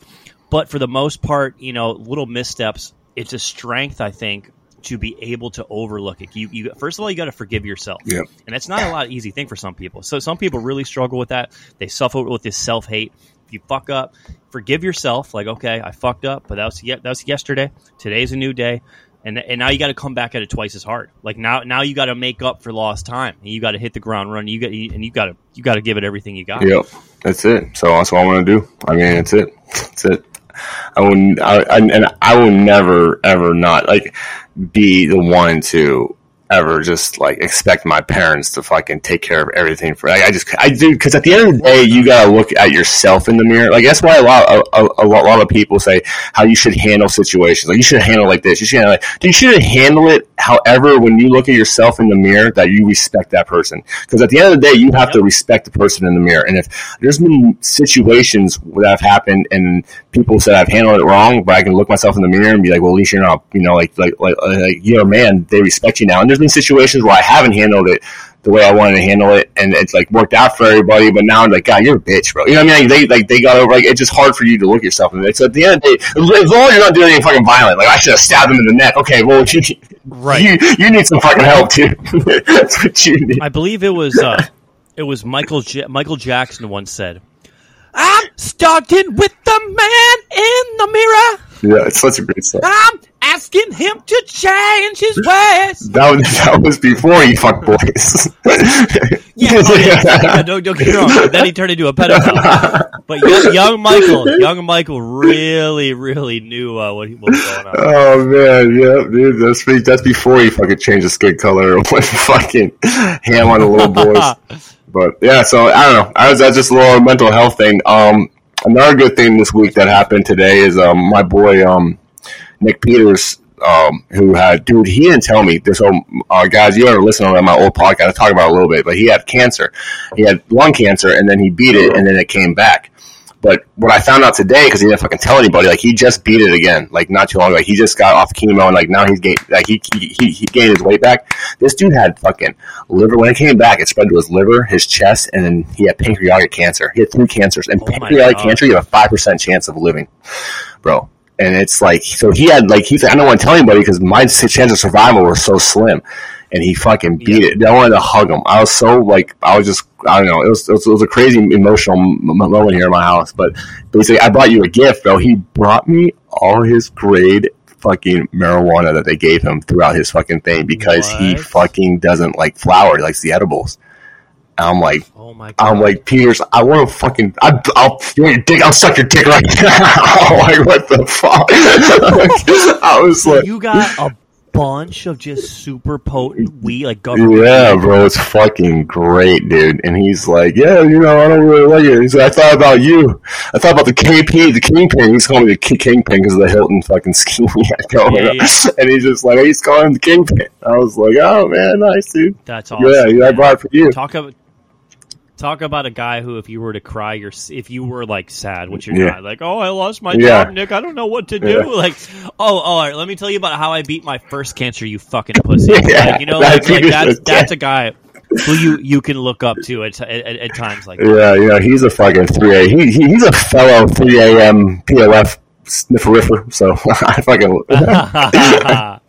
But for the most part, you know, little missteps. It's a strength, I think, to be able to overlook it. You, you first of all, you got to forgive yourself, Yeah. and that's not a lot easy thing for some people. So some people really struggle with that. They suffer with this self hate. If you fuck up, forgive yourself. Like, okay, I fucked up, but that was that was yesterday. Today's a new day, and and now you got to come back at it twice as hard. Like now now you got to make up for lost time. You got to hit the ground running. You got and you got to you got to give it everything you got. Yep, that's it. So that's what I want to do. I mean, that's it. That's it. I will, I, I, and I will never, ever not like be the one to ever just like expect my parents to fucking take care of everything for. Like, I just I do because at the end of the day, you gotta look at yourself in the mirror. Like that's why a lot a, a, a lot of people say how you should handle situations. Like you should handle like this. You should handle like you should handle it. However, when you look at yourself in the mirror, that you respect that person. Because at the end of the day, you have to respect the person in the mirror. And if there's been situations that have happened and people said I've handled it wrong, but I can look myself in the mirror and be like, well, at least you're not, you know, like like like, like you're a man. They respect you now. And there's been situations where I haven't handled it the way I wanted to handle it, and it's like worked out for everybody. But now I'm like, God, you're a bitch, bro. You know what I mean? Like, they like they got over. Like it's just hard for you to look yourself in it. So at the end of the day, as long as you're not doing anything fucking violent, like I should have stabbed him in the neck. Okay, well, you, right, you, you need some fucking help too. That's what you need. I believe it was uh, it was Michael J- Michael Jackson once said, "I'm starting with the man in the mirror." Yeah, it's such a great song. I'm asking him to change his ways. That was, that was before he fucked boys. yeah, oh, yeah, yeah, don't, don't get me wrong. Then he turned into a pedophile. But young, young Michael, young Michael really, really knew uh, what, he, what was going on. Oh man, yeah, dude, that's that's before he fucking changed his skin color and went fucking ham on the little boys. but yeah, so I don't know. I was that's just a little mental health thing. Um, another good thing this week that happened today is um, my boy um, Nick Peters, um, who had dude, he didn't tell me this. Whole, uh, guys, you ever listen to my old podcast? I talk about a little bit, but he had cancer. He had lung cancer, and then he beat it, and then it came back. But what I found out today, because he didn't fucking tell anybody, like he just beat it again, like not too long ago. Like, he just got off chemo and like now he's gained, like he, he he gained his weight back. This dude had fucking liver. When it came back, it spread to his liver, his chest, and then he had pancreatic cancer. He had three cancers, and oh pancreatic cancer, you have a five percent chance of living, bro. And it's like, so he had like he said, I don't want to tell anybody because my chance of survival were so slim and he fucking beat yeah. it. I wanted to hug him. I was so like I was just I don't know. It was it was, it was a crazy emotional moment here in my house. But basically, I brought you a gift, though. He brought me all his grade fucking marijuana that they gave him throughout his fucking thing because what? he fucking doesn't like flower. He likes the edibles. I'm like, oh my God. I'm like, Peters, I want to fucking, I, will you want your dick? I'll suck your dick right now. like, what the fuck? I was like, you got a bunch of just super potent weed, like government. Yeah, bro, it's fucking great, dude. And he's like, yeah, you know, I don't really like it. He's like, I thought about you. I thought about the KP, the Kingpin. He's calling me the Kingpin because of the Hilton fucking scheme he had going yeah, yeah. And he's just like, he's calling him the Kingpin. I was like, oh man, nice, dude. That's awesome. Yeah, yeah I brought it for you. Talk about Talk about a guy who, if you were to cry, you're if you were like sad, which you're yeah. not, like, oh, I lost my yeah. job, Nick. I don't know what to do. Yeah. Like, oh, all right. Let me tell you about how I beat my first cancer. You fucking pussy. Like, you know, like, like that's that's a guy who you you can look up to at, at, at times like. Yeah, yeah. He's a fucking three a. He, he he's a fellow three a.m. POF snifferifer. So I fucking.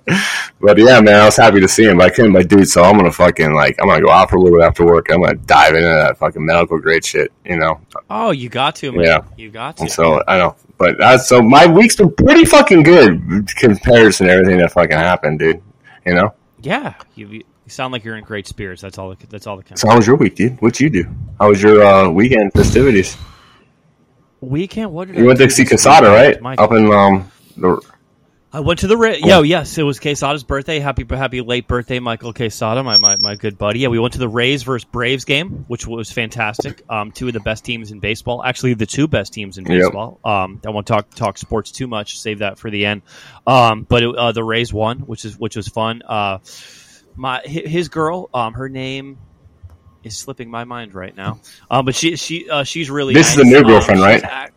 but yeah, man, I was happy to see him. But I couldn't, my dude. So I'm gonna fucking like, I'm gonna go out for a little bit after work. I'm gonna dive into that fucking medical grade shit. You know? Oh, you got to, man. Yeah, you got to. And so I know, but that's so my week's been pretty fucking good comparison to everything that fucking happened, dude. You know? Yeah, you, you sound like you're in great spirits. That's all. That's all that counts. So how was your week, dude? What you do? How was your uh, weekend festivities? Weekend? What did you I went to see Quesada, right? Up in um the I went to the Ra- yo yes it was Quesada's birthday. Happy happy late birthday Michael Quesada my, my, my good buddy. Yeah we went to the Rays versus Braves game which was fantastic. Um, two of the best teams in baseball actually the two best teams in baseball. Yep. um, I won't talk talk sports too much save that for the end. Um, but it, uh, the Rays won which is which was fun. Uh, my his girl um, her name is slipping my mind right now. Um, but she she uh, she's really this nice. is the new girlfriend right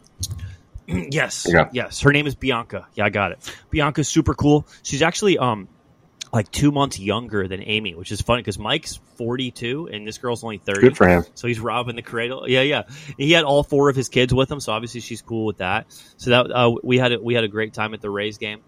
yes, yeah. yes. Her name is Bianca. Yeah, I got it. Bianca's super cool. She's actually um like two months younger than Amy, which is funny because Mike's 42 and this girl's only 30. Good for him. So he's robbing the cradle. Yeah, yeah. He had all four of his kids with him, so obviously she's cool with that. So that uh, we had a, we had a great time at the Rays game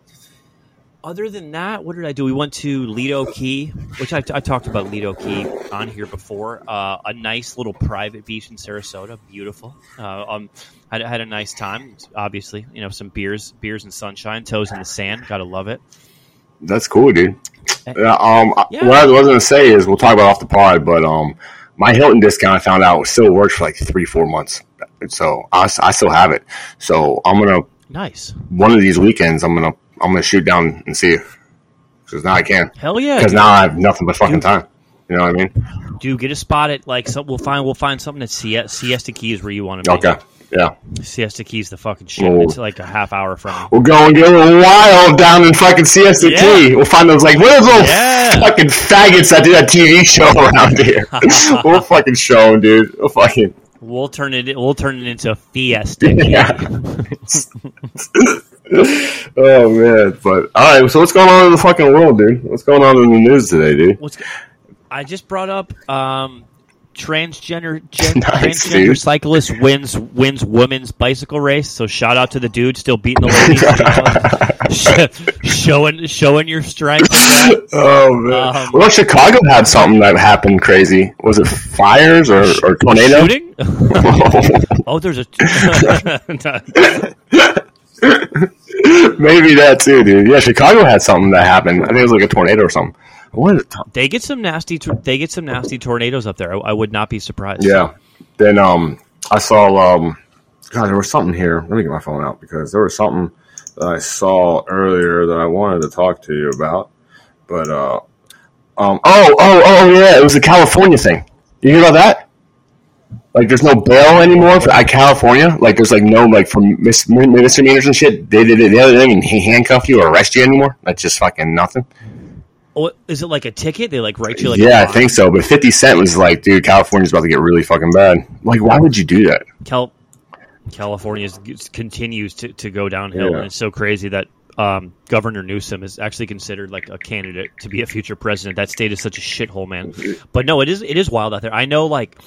other than that, what did I do? We went to Lido Key, which I, talked about Lido Key on here before. Uh, a nice little private beach in Sarasota, beautiful. Uh, um, had, had a nice time. Obviously, you know, some beers, beers and sunshine, toes in the sand. Gotta love it. That's cool, dude. Eh, um, yeah. what I was gonna say is we'll talk about off the pod, but um, my Hilton discount I found out still works for like three, four months. So I, I still have it. So I'm gonna nice one of these weekends. I'm gonna I'm gonna shoot down and see. because now I can. Hell yeah, Because now I have nothing but fucking time. You know what I mean? Dude, get a spot at like some, we'll find we'll find something at Sie- Siesta Keys where you want to be. Okay. Yeah. Siesta Keys, the fucking shit. Oh. It's like a half hour from. We'll go and get a wild down in fucking Siesta Yeah. Key. We'll find those like what are those Yeah. fucking faggots that do that TV show around here. we'll fucking show them, dude. We'll fucking We'll turn it. We'll turn it into a Fiesta. yeah. oh man, but all right. So what's going on in the fucking world, dude? What's going on in the news today, dude? What's? I just brought up um, transgender gen, Nice, transgender dude. cyclist wins wins women's bicycle race. So shout out to the dude still beating the ladies, you know? Sh- showing showing your strength. Oh man. Um, well, Chicago had something that happened crazy. Was it fires or, or tornado? Shooting? oh, there's a. Maybe that too, dude. Yeah, Chicago had something that happened. I think it was like a tornado or something. What? they get some nasty. tor- They get some nasty tornadoes up there. I, I would not be surprised. Yeah. Then um, I saw um, God, there was something here. Let me get my phone out because there was something that I saw earlier that I wanted to talk to you about. But uh, um, oh, oh, oh, yeah, it was the California thing. You hear about that? Like, there's no bail anymore for uh, California. Like, there's like no like for mis- misdemeanors and shit. They did. They didn't even handcuff you or arrest you anymore. That's just fucking nothing. Oh, is it like a ticket? They like write you like. yeah, I think so. But 50 Cent was like, dude, California's about to get really fucking bad. Like, why would you do that? Cal- California continues to, to go downhill, Yeah. and it's so crazy that um, Governor Newsom is actually considered like a candidate to be a future president. That state is such a shithole, man. But no, it is it is wild out there. I know, like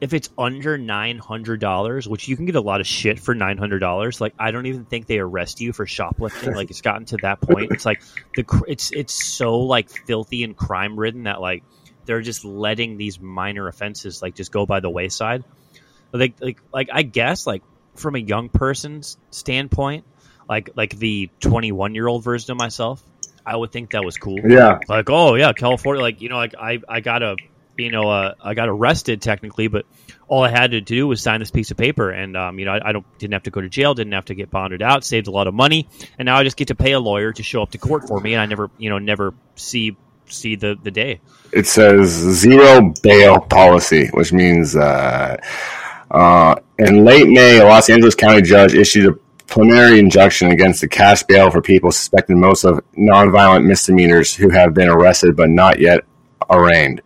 if it's under nine hundred dollars, which you can get a lot of shit for nine hundred dollars. Like I don't even think they arrest you for shoplifting. Like it's gotten to that point. It's like the it's it's so like filthy and crime ridden that like they're just letting these minor offenses like just go by the wayside. Like like like I guess like from a young person's standpoint, like like the twenty one year old version of myself, I would think that was cool Yeah. like oh yeah california like you know like i i got a you know uh, i got arrested technically but all i had to do was sign this piece of paper. And um, you know I, I don't didn't have to go to jail didn't have to get bonded out saved a lot of money. And now i just get to pay a lawyer to show up to court for me and i never you know never see see the the day. It says zero bail policy, which means uh, uh, in late May, a Los Angeles County judge issued a preliminary injunction against the cash bail for people suspected most of nonviolent misdemeanors who have been arrested but not yet arraigned.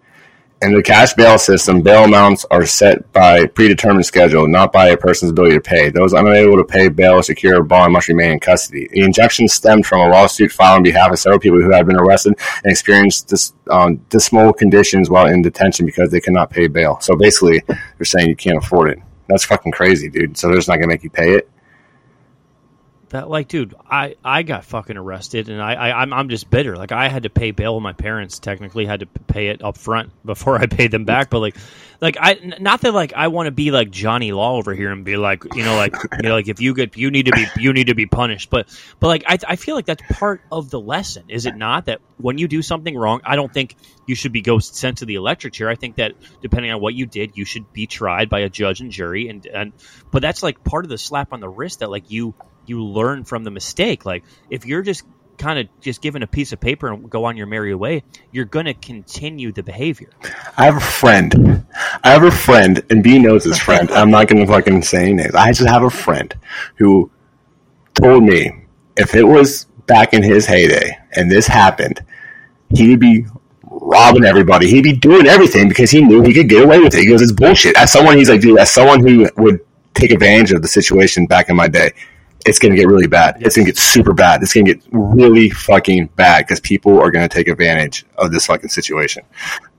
In the cash bail system, bail amounts are set by predetermined schedule, not by a person's ability to pay. Those unable to pay bail or secure a bond must remain in custody. The injunction stemmed from a lawsuit filed on behalf of several people who had been arrested and experienced dis, um, dismal conditions while in detention because they cannot pay bail. So basically, they're saying you can't afford it. That's fucking crazy, dude. So they're just not gonna make you pay it. That like dude i i got fucking arrested and i, I i'm i'm just bitter. Like i had to pay bail. My parents technically had to pay it up front before i paid them back but like like i not that like i want to be like johnny law over here and be like you know like you know like if you get you need to be you need to be punished. But but like i i feel like that's part of the lesson is it not? That when you do something wrong i don't think you should be go sent to the electric chair. I think that depending on what you did you should be tried by a judge and jury and and but that's like part of the slap on the wrist that like you you learn from the mistake. Like if you're just kind of just given a piece of paper and go on your merry way, you're going to continue the behavior. I have a friend. I have a friend, and B knows his friend. I'm not going to fucking say names. I just have a friend who told me if it was back in his heyday and this happened, he'd be robbing everybody. He'd be doing everything because he knew he could get away with it. He goes, it's bullshit. As someone, he's like, dude, as someone who would take advantage of the situation back in my day, it's going to get really bad. It's going to get super bad. It's going to get really fucking bad because people are going to take advantage of this fucking situation.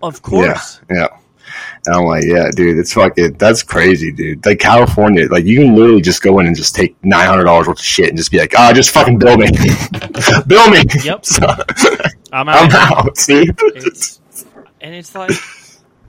Of course. Yeah, yeah. And I'm like, yeah, dude, it's fucking, that's crazy, dude. Like California, like you can literally just go in and just take nine hundred dollars worth of shit and just be like, ah, just fucking bill me, bill me. Yep. So, I'm out. I'm out. See, It's, and it's like,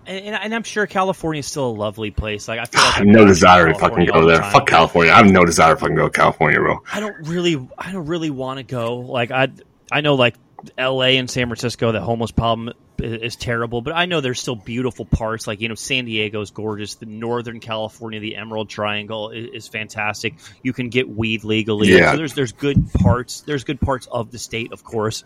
and, and I'm sure California is still a lovely place. Like I feel ah, like I have I'm no desire to fucking go the there. Fuck California. I have no desire to fucking go to California, bro. I don't really, I don't really want to go. Like I, I know like L.A. and San Francisco, the homeless problem i- is terrible, but I know there's still beautiful parts. Like you know, San Diego's gorgeous. The Northern California, the Emerald Triangle is, is fantastic. You can get weed legally. Yeah. So there's there's good parts. There's good parts of the state, of course.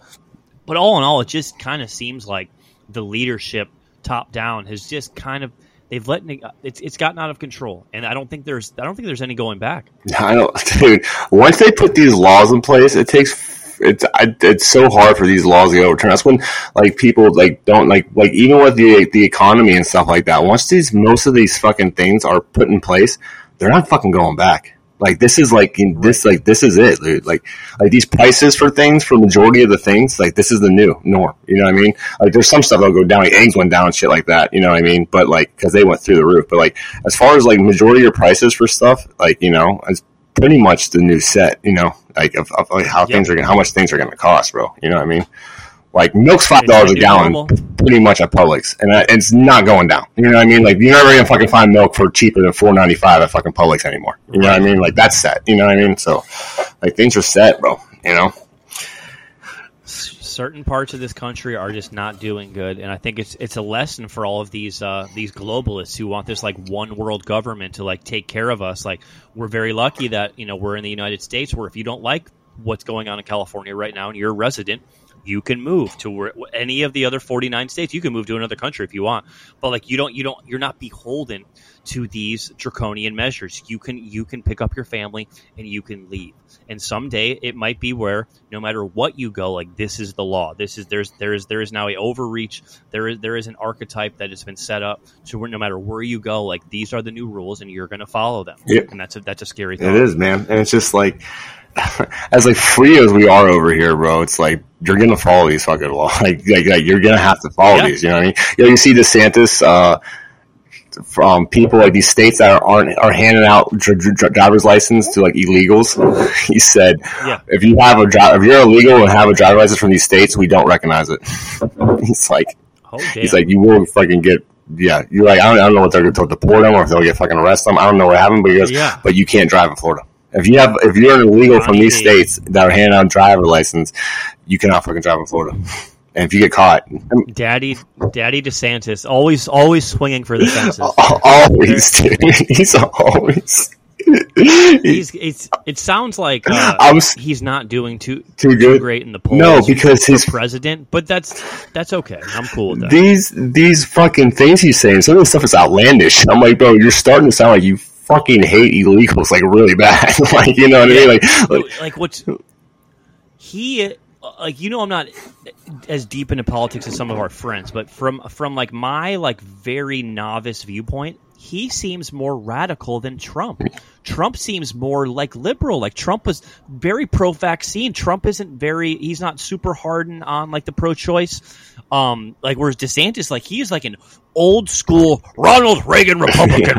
But all in all, it just kind of seems like the leadership top down has just kind of they've let it's it's gotten out of control, and I don't think there's I don't think there's any going back. I don't, dude. Once they put these laws in place, it takes it's I, it's so hard for these laws to get overturned. That's when like people like don't like like even with the the economy and stuff like that. Once these most of these fucking things are put in place, they're not fucking going back. Like this is like this like this is it, dude. Like like these prices for things for majority of the things, like this is the new norm. You know what I mean? Like there's some stuff that'll go down, like eggs went down shit like that. You know what I mean? But like because they went through the roof. But like as far as like majority of your prices for stuff, like you know, it's pretty much the new set. You know, like of, of like how yep. things are gonna, how much things are going to cost, bro. You know what I mean? Like milk's five dollars a gallon, normal. pretty much at Publix, and it's not going down. You know what I mean? Like you're never gonna fucking find milk for cheaper than four ninety five at fucking Publix anymore. You know what I mean? Like that's set. You know what I mean? So, like things are set, bro. You know. Certain parts of this country are just not doing good, and I think it's it's a lesson for all of these uh, these globalists who want this like one world government to like take care of us. Like we're very lucky that you know we're in the United States, where if you don't like what's going on in California right now and you're a resident, you can move to any of the other 49 states you can move to another country if you want. But like you don't you don't you're not beholden to these draconian measures. You can you can pick up your family and you can leave. And someday it might be where no matter what you go like this is the law. This is there's there is there is now a overreach. There is there is an archetype that has been set up so where, no matter where you go like these are the new rules and you're going to follow them. Yep. and that's a that's a scary thing it is man. And it's just like as like free as we are over here, bro, it's like you're gonna follow these fucking laws. Like, like, like, you're gonna have to follow yeah. these. You know what I mean? You, know, you see DeSantis uh, from people like these states that aren't are handing out dr- dr- driver's license to like illegals. he said, yeah. if you have a dri- if you're illegal and have a driver's license from these states, we don't recognize it. he's like, oh, he's like, you will fucking get yeah, you're like, I don't, I don't know what they're going to deport them or if they'll get fucking arrest them. I don't know what happened, but he goes, yeah. but you can't drive in Florida. If you have, if you're an illegal from these states that are handing out driver license, you cannot fucking drive in Florida. And if you get caught, Daddy, Daddy DeSantis, always, always swinging for the fences. Always, dude. He's always. he's it's it sounds like uh, he's not doing too too good too great in the polls. No, because he's president, but that's that's okay. I'm cool with that. These these fucking things he's saying, some of the stuff is outlandish. I'm like, bro, you're starting to sound like you fucking hate illegals like really bad. like you know what yeah. I mean? Like, like, like what's he like? You know, I'm not as deep into politics as some of our friends, but from from like my like very novice viewpoint, he seems more radical than Trump. Trump seems more like liberal. Like Trump was very pro vaccine. Trump isn't very he's not super hardened on like the pro choice. Um like whereas DeSantis like he's like an old school Ronald Reagan Republican.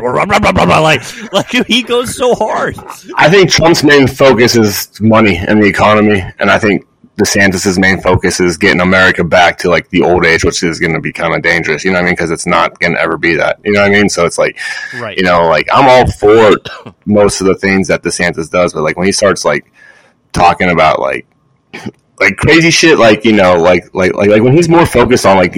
like like he goes so hard. I think Trump's main focus is money and the economy and I think DeSantis's main focus is getting America back to like the old age, which is going to be kind of dangerous. You know what I mean? Because it's not going to ever be that. You know what I mean? So it's like, right. you know, like I'm all for most of the things that DeSantis does, but like when he starts like talking about like like crazy shit, like you know, like like like like when he's more focused on like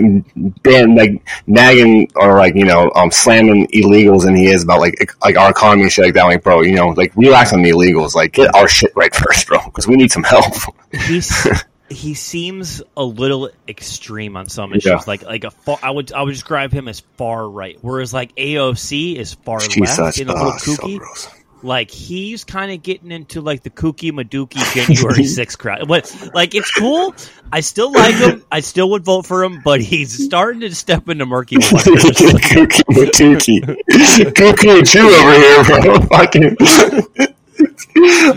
ban like nagging or like you know um slamming illegals than he is about like like our economy and shit like that. Like, bro, you know, like relax on the illegals, like get our shit right first, bro, because we need some help. He's he seems a little extreme on some issues. Yeah. Like like a far, I would I would describe him as far right, whereas like AOC is far She's left and a little kooky. So like he's kind of getting into like the kooky Madookie January 6th crowd. But like it's cool. I still like him. I still would vote for him, but he's starting to step into murky waters. kooky Madookie. Kooky you over here, bro. Fucking.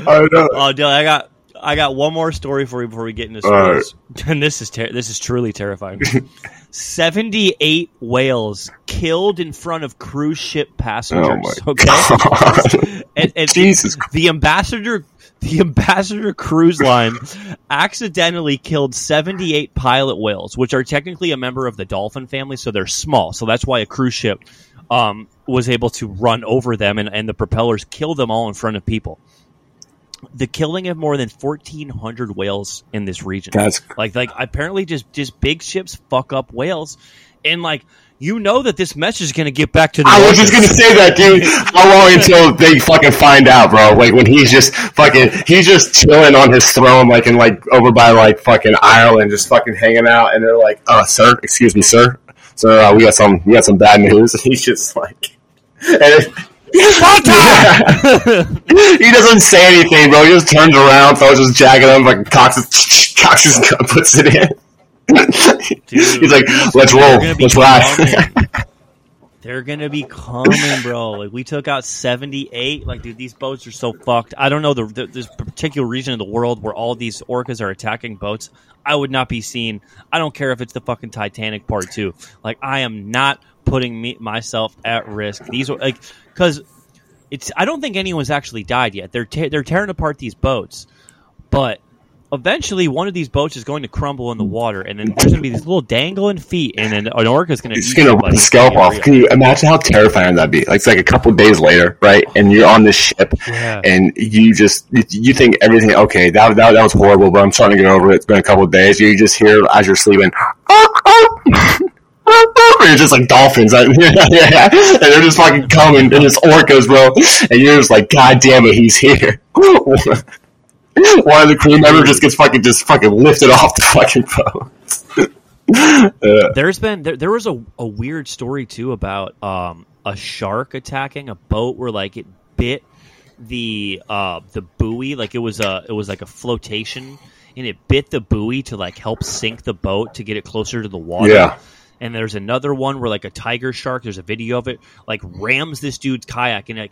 I know. Oh, Dylan, I got I got one more story for you before we get into sports, right. and this is ter- this is truly terrifying. Seventy eight whales killed in front of cruise ship passengers. Oh okay, and, and Jesus, the, the ambassador the Ambassador Cruise Line accidentally killed 78 pilot whales, which are technically a member of the dolphin family, so they're small. So that's why a cruise ship um, was able to run over them and, and the propellers kill them all in front of people the killing of more than 1400 whales in this region that's like like apparently just just big ships fuck up whales and like you know that this message is going to get back to the. I was just gonna say that, dude. How long until they fucking find out, bro? Like when he's just fucking, he's just chilling on his throne, like in like over by like fucking Ireland, just fucking hanging out, and they're like, "Uh, sir, excuse me, sir, sir, uh, we got some, we got some bad news." And he's just like, and it, he doesn't say anything, bro. He just turns around, throws his jacket on, like cocks his, cocks his gun, puts it in. Dude, He's like, "Let's roll, They're gonna be let's ride." They're gonna be coming, bro. Like we took out seventy eight. Like, dude, these boats are so fucked. I don't know the, the this particular region of the world where all these orcas are attacking boats. I would not be seen. I don't care if it's the fucking Titanic part two. Like, I am not putting me myself at risk. These are like because it's. I don't think anyone's actually died yet. They're te- they're tearing apart these boats, but eventually one of these boats is going to crumble in the water, and then there's going to be these little dangling feet, and then an orca is going to It's gonna rip the scalp off. Can you imagine how terrifying that'd be? Like it's like a couple days later, right? And you're on this ship, Yeah. and you just you think everything okay. That that, that was horrible, but I'm starting to get over it. It's been a couple days. You just hear as you're sleeping. Ah, ah. It's just like dolphins, yeah, yeah. and they're just fucking coming, and it's orcas, bro. And you're just like, God damn it, he's here. One of the crew members just gets fucking just fucking lifted off the fucking boat. There's been there, there was a, a weird story too about um, a shark attacking a boat where like it bit the uh, the buoy like it was a it was like a flotation and it bit the buoy to like help sink the boat to get it closer to the water. Yeah. And there's another one where like a tiger shark, there's a video of it, like rams this dude's kayak and like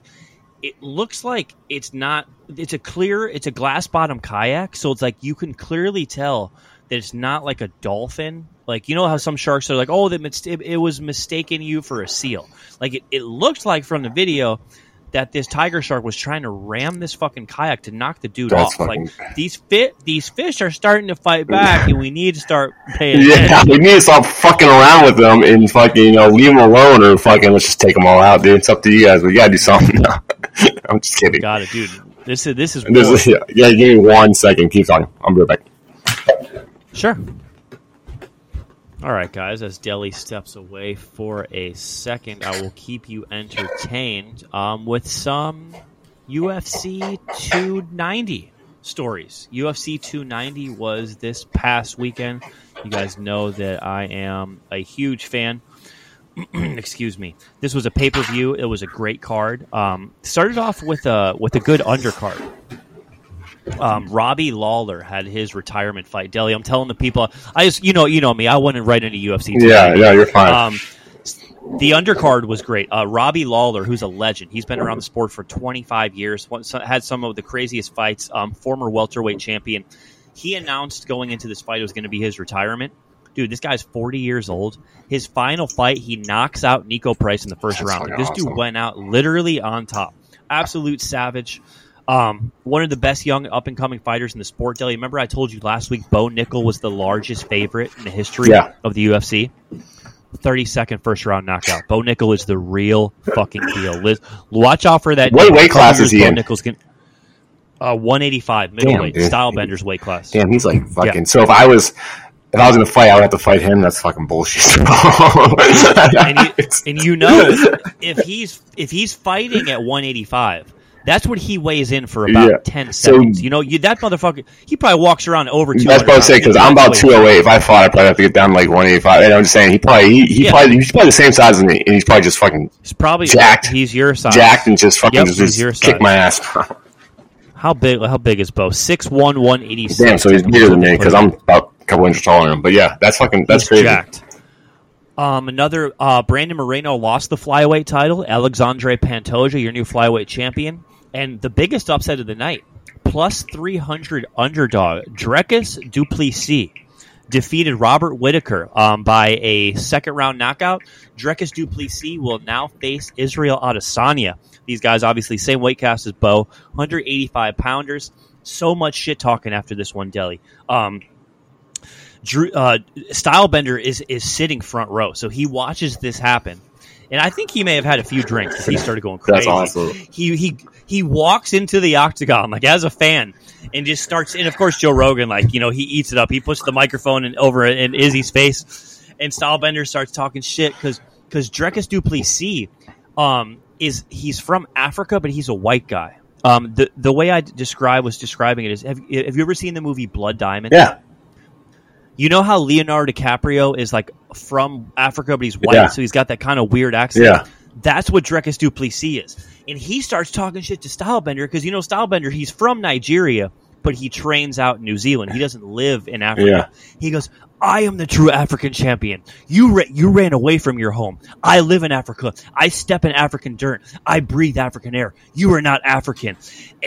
it looks like it's not it's a clear it's a glass bottom kayak, so it's like you can clearly tell that it's not like a dolphin. Like you know how some sharks are like, oh, that it, it was mistaking you for a seal. Like it, it looked like from the video that this tiger shark was trying to ram this fucking kayak to knock the dude That's off. fucking- Like these fit these fish are starting to fight back, and we need to start paying Yeah, attention. we need to stop fucking around with them and fucking, you know, leave them alone or fucking let's just take them all out, dude. It's up to you guys. We gotta do something now. I'm just kidding. Got it, dude. This is this is This is- yeah, yeah, give me one second. Keep talking. I'm right back. Sure. All right, guys. As Delli steps away for a second, I will keep you entertained um, with some UFC 290 stories. UFC 290 was this past weekend. You guys know that I am a huge fan. Excuse me. This was a pay per view. It was a great card. Um, started off with a with a good undercard um, Robbie Lawler had his retirement fight. Delli, I'm telling the people, I just you know you know me, I wouldn't write into UFC. Yeah, yeah, you're fine. Um, the undercard was great. Uh, Robbie Lawler, who's a legend, he's been around the sport for 25 years. Once- Had some of the craziest fights. Um, former welterweight champion. He announced going into this fight it was going to be his retirement. Dude, this guy's 40 years old. His final fight, he knocks out Niko Price in the first That's round. This dude went out literally on top. Absolute savage. Um, one of the best young up and coming fighters in the sport. Delli, remember I told you last week Bo Nickal was the largest favorite in the history Yeah. of the UFC. 30 second first round knockout. Bo Nickal is the real fucking deal. Liz, watch out for that. What weight class is he Bo in? Nickal's can, uh, 185 middleweight, Stylebender's weight class. Damn, he's like fucking. So if I was, if I was gonna fight, I would have to fight him. That's fucking bullshit. and you, and you know if he's if he's fighting at 185 that's what he weighs in for about Yeah. 10 So- seconds you know you, that motherfucker he probably walks around over 200 That's what I was saying because I'm about That's 208. If I fought, I'd probably have to get down to like 185. And I'm just saying he probably he, he Yeah. probably he's probably the same size as me, and he's probably just fucking he's probably Jacked. he's your size jacked and just fucking Yep, just, your just kick my ass. how big how big is Bo 6'1 186 Damn, so he's bigger than me because I'm about a couple inches taller than him. But yeah, that's fucking that's He's crazy. jacked. Um, another uh, Brandon Moreno lost the flyweight title. Alexandre Pantoja, your new flyweight champion, and the biggest upset of the night, plus three hundred underdog Drekus Duplessis defeated Robert Whitaker um, by a second round knockout. Dricus Du Plessis will now face Israel Adesanya. These guys, obviously, same weight cast as Bo, 185 pounders. So much shit talking after this one, Delli. Um, Drew uh, Stylebender is is sitting front row, so he watches this happen, and I think he may have had a few drinks because he started going crazy. That's awesome. He he he walks into the octagon like as a fan and just starts. And of course, Joe Rogan, like you know, he eats it up. He puts the microphone in, over in Izzy's face, and Stylebender starts talking shit because because Dricus Du Plessis um, is he's from Africa, but he's a white guy. Um, the the way I describe was describing it is have, have you ever seen the movie Blood Diamond? Yeah. You know how Leonardo DiCaprio is like from Africa, but he's white, Yeah. so he's got that kind of weird accent. Yeah. That's what Dricus Du Plessis is. And he starts talking shit to Stylebender because you know Stylebender, he's from Nigeria, but he trains out in New Zealand. He doesn't live in Africa. He goes, I am the true African champion. You ra- you ran away from your home. I live in Africa. I step in African dirt. I breathe African air. You are not African.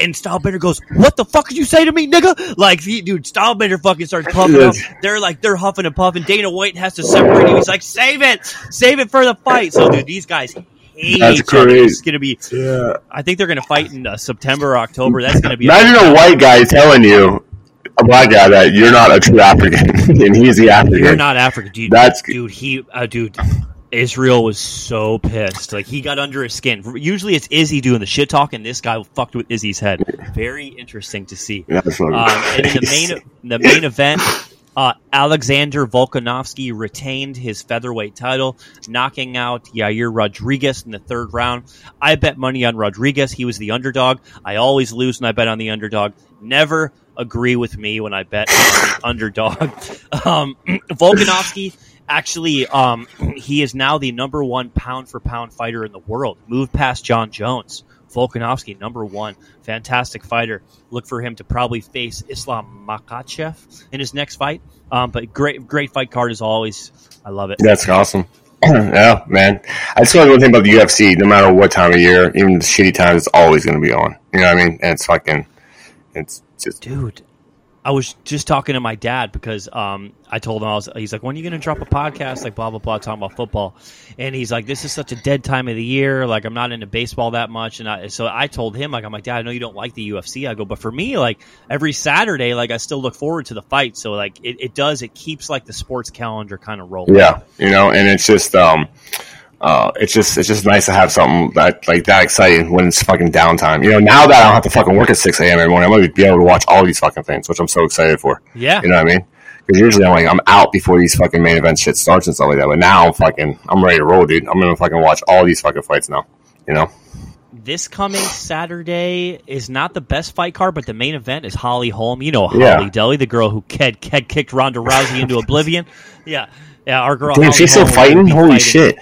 And Stylebender goes, "What the fuck did you say to me, nigga?" Like, he, dude, Stylebender fucking starts puffing up. They're like, they're huffing and puffing. Dana White has to separate him. He's like, "Save it, save it for the fight." So, dude, these guys hate That's crazy. It's gonna be. Yeah. I think they're gonna fight in uh, September or October. That's gonna be. Imagine a white guy telling you, a black guy, that you're not a true African, and he's the African. You're not African, dude. That's- dude. He, uh, dude. Israel was so pissed. Like he got under his skin. Usually it's Izzy doing the shit talk, and this guy fucked with Izzy's head. Very interesting to see. That's Um, and in the main the main event, uh, Alexander Volkanovski retained his featherweight title, knocking out Yair Rodriguez in the third round. I bet money on Rodriguez. He was the underdog. I always lose when I bet on the underdog. Never agree with me when I bet on the underdog. Um, Volkanovski actually um, he is now the number one pound for pound fighter in the world. Moved past Jon Jones. Volkanovski, number one, fantastic fighter. Look for him to probably face Islam Makhachev in his next fight. Um, but great, great fight card as always. I love it. That's awesome. yeah, man. I just want to think about the UFC. No matter what time of year, even the shitty times, it's always going to be on. You know what I mean? And it's fucking, it's just dude. I was just talking to my dad because um, I told him I was. He's like, "When are you going to drop a podcast?" Like blah blah blah, talking about football, and he's like, "This is such a dead time of the year. Like I'm not into baseball that much." And I, so I told him, like, I'm like, Dad, I know you don't like the UFC. I go, but for me, like every Saturday, like I still look forward to the fight. So like it, it does. It keeps like the sports calendar kind of rolling. yeah, you know. And it's just, um, uh, it's just, it's just nice to have something that like that exciting when it's fucking downtime. You know, now that I don't have to fucking work at six a.m. every morning, I'm gonna be able to watch all these fucking things, which I'm so excited for. Yeah. You know what I mean? Because usually I'm like I'm out before these fucking main event shit starts and stuff like that. But now I'm fucking I'm ready to roll, dude. I'm gonna fucking watch all these fucking fights now. You know? This coming Saturday is not the best fight card, but the main event is Holly Holm. You know Holly Yeah. Delli, the girl who ked, ked kicked Ronda Rousey into oblivion. Yeah, yeah, our girl. Damn, Holly she's still Holm will fighting. Holy fighting- shit!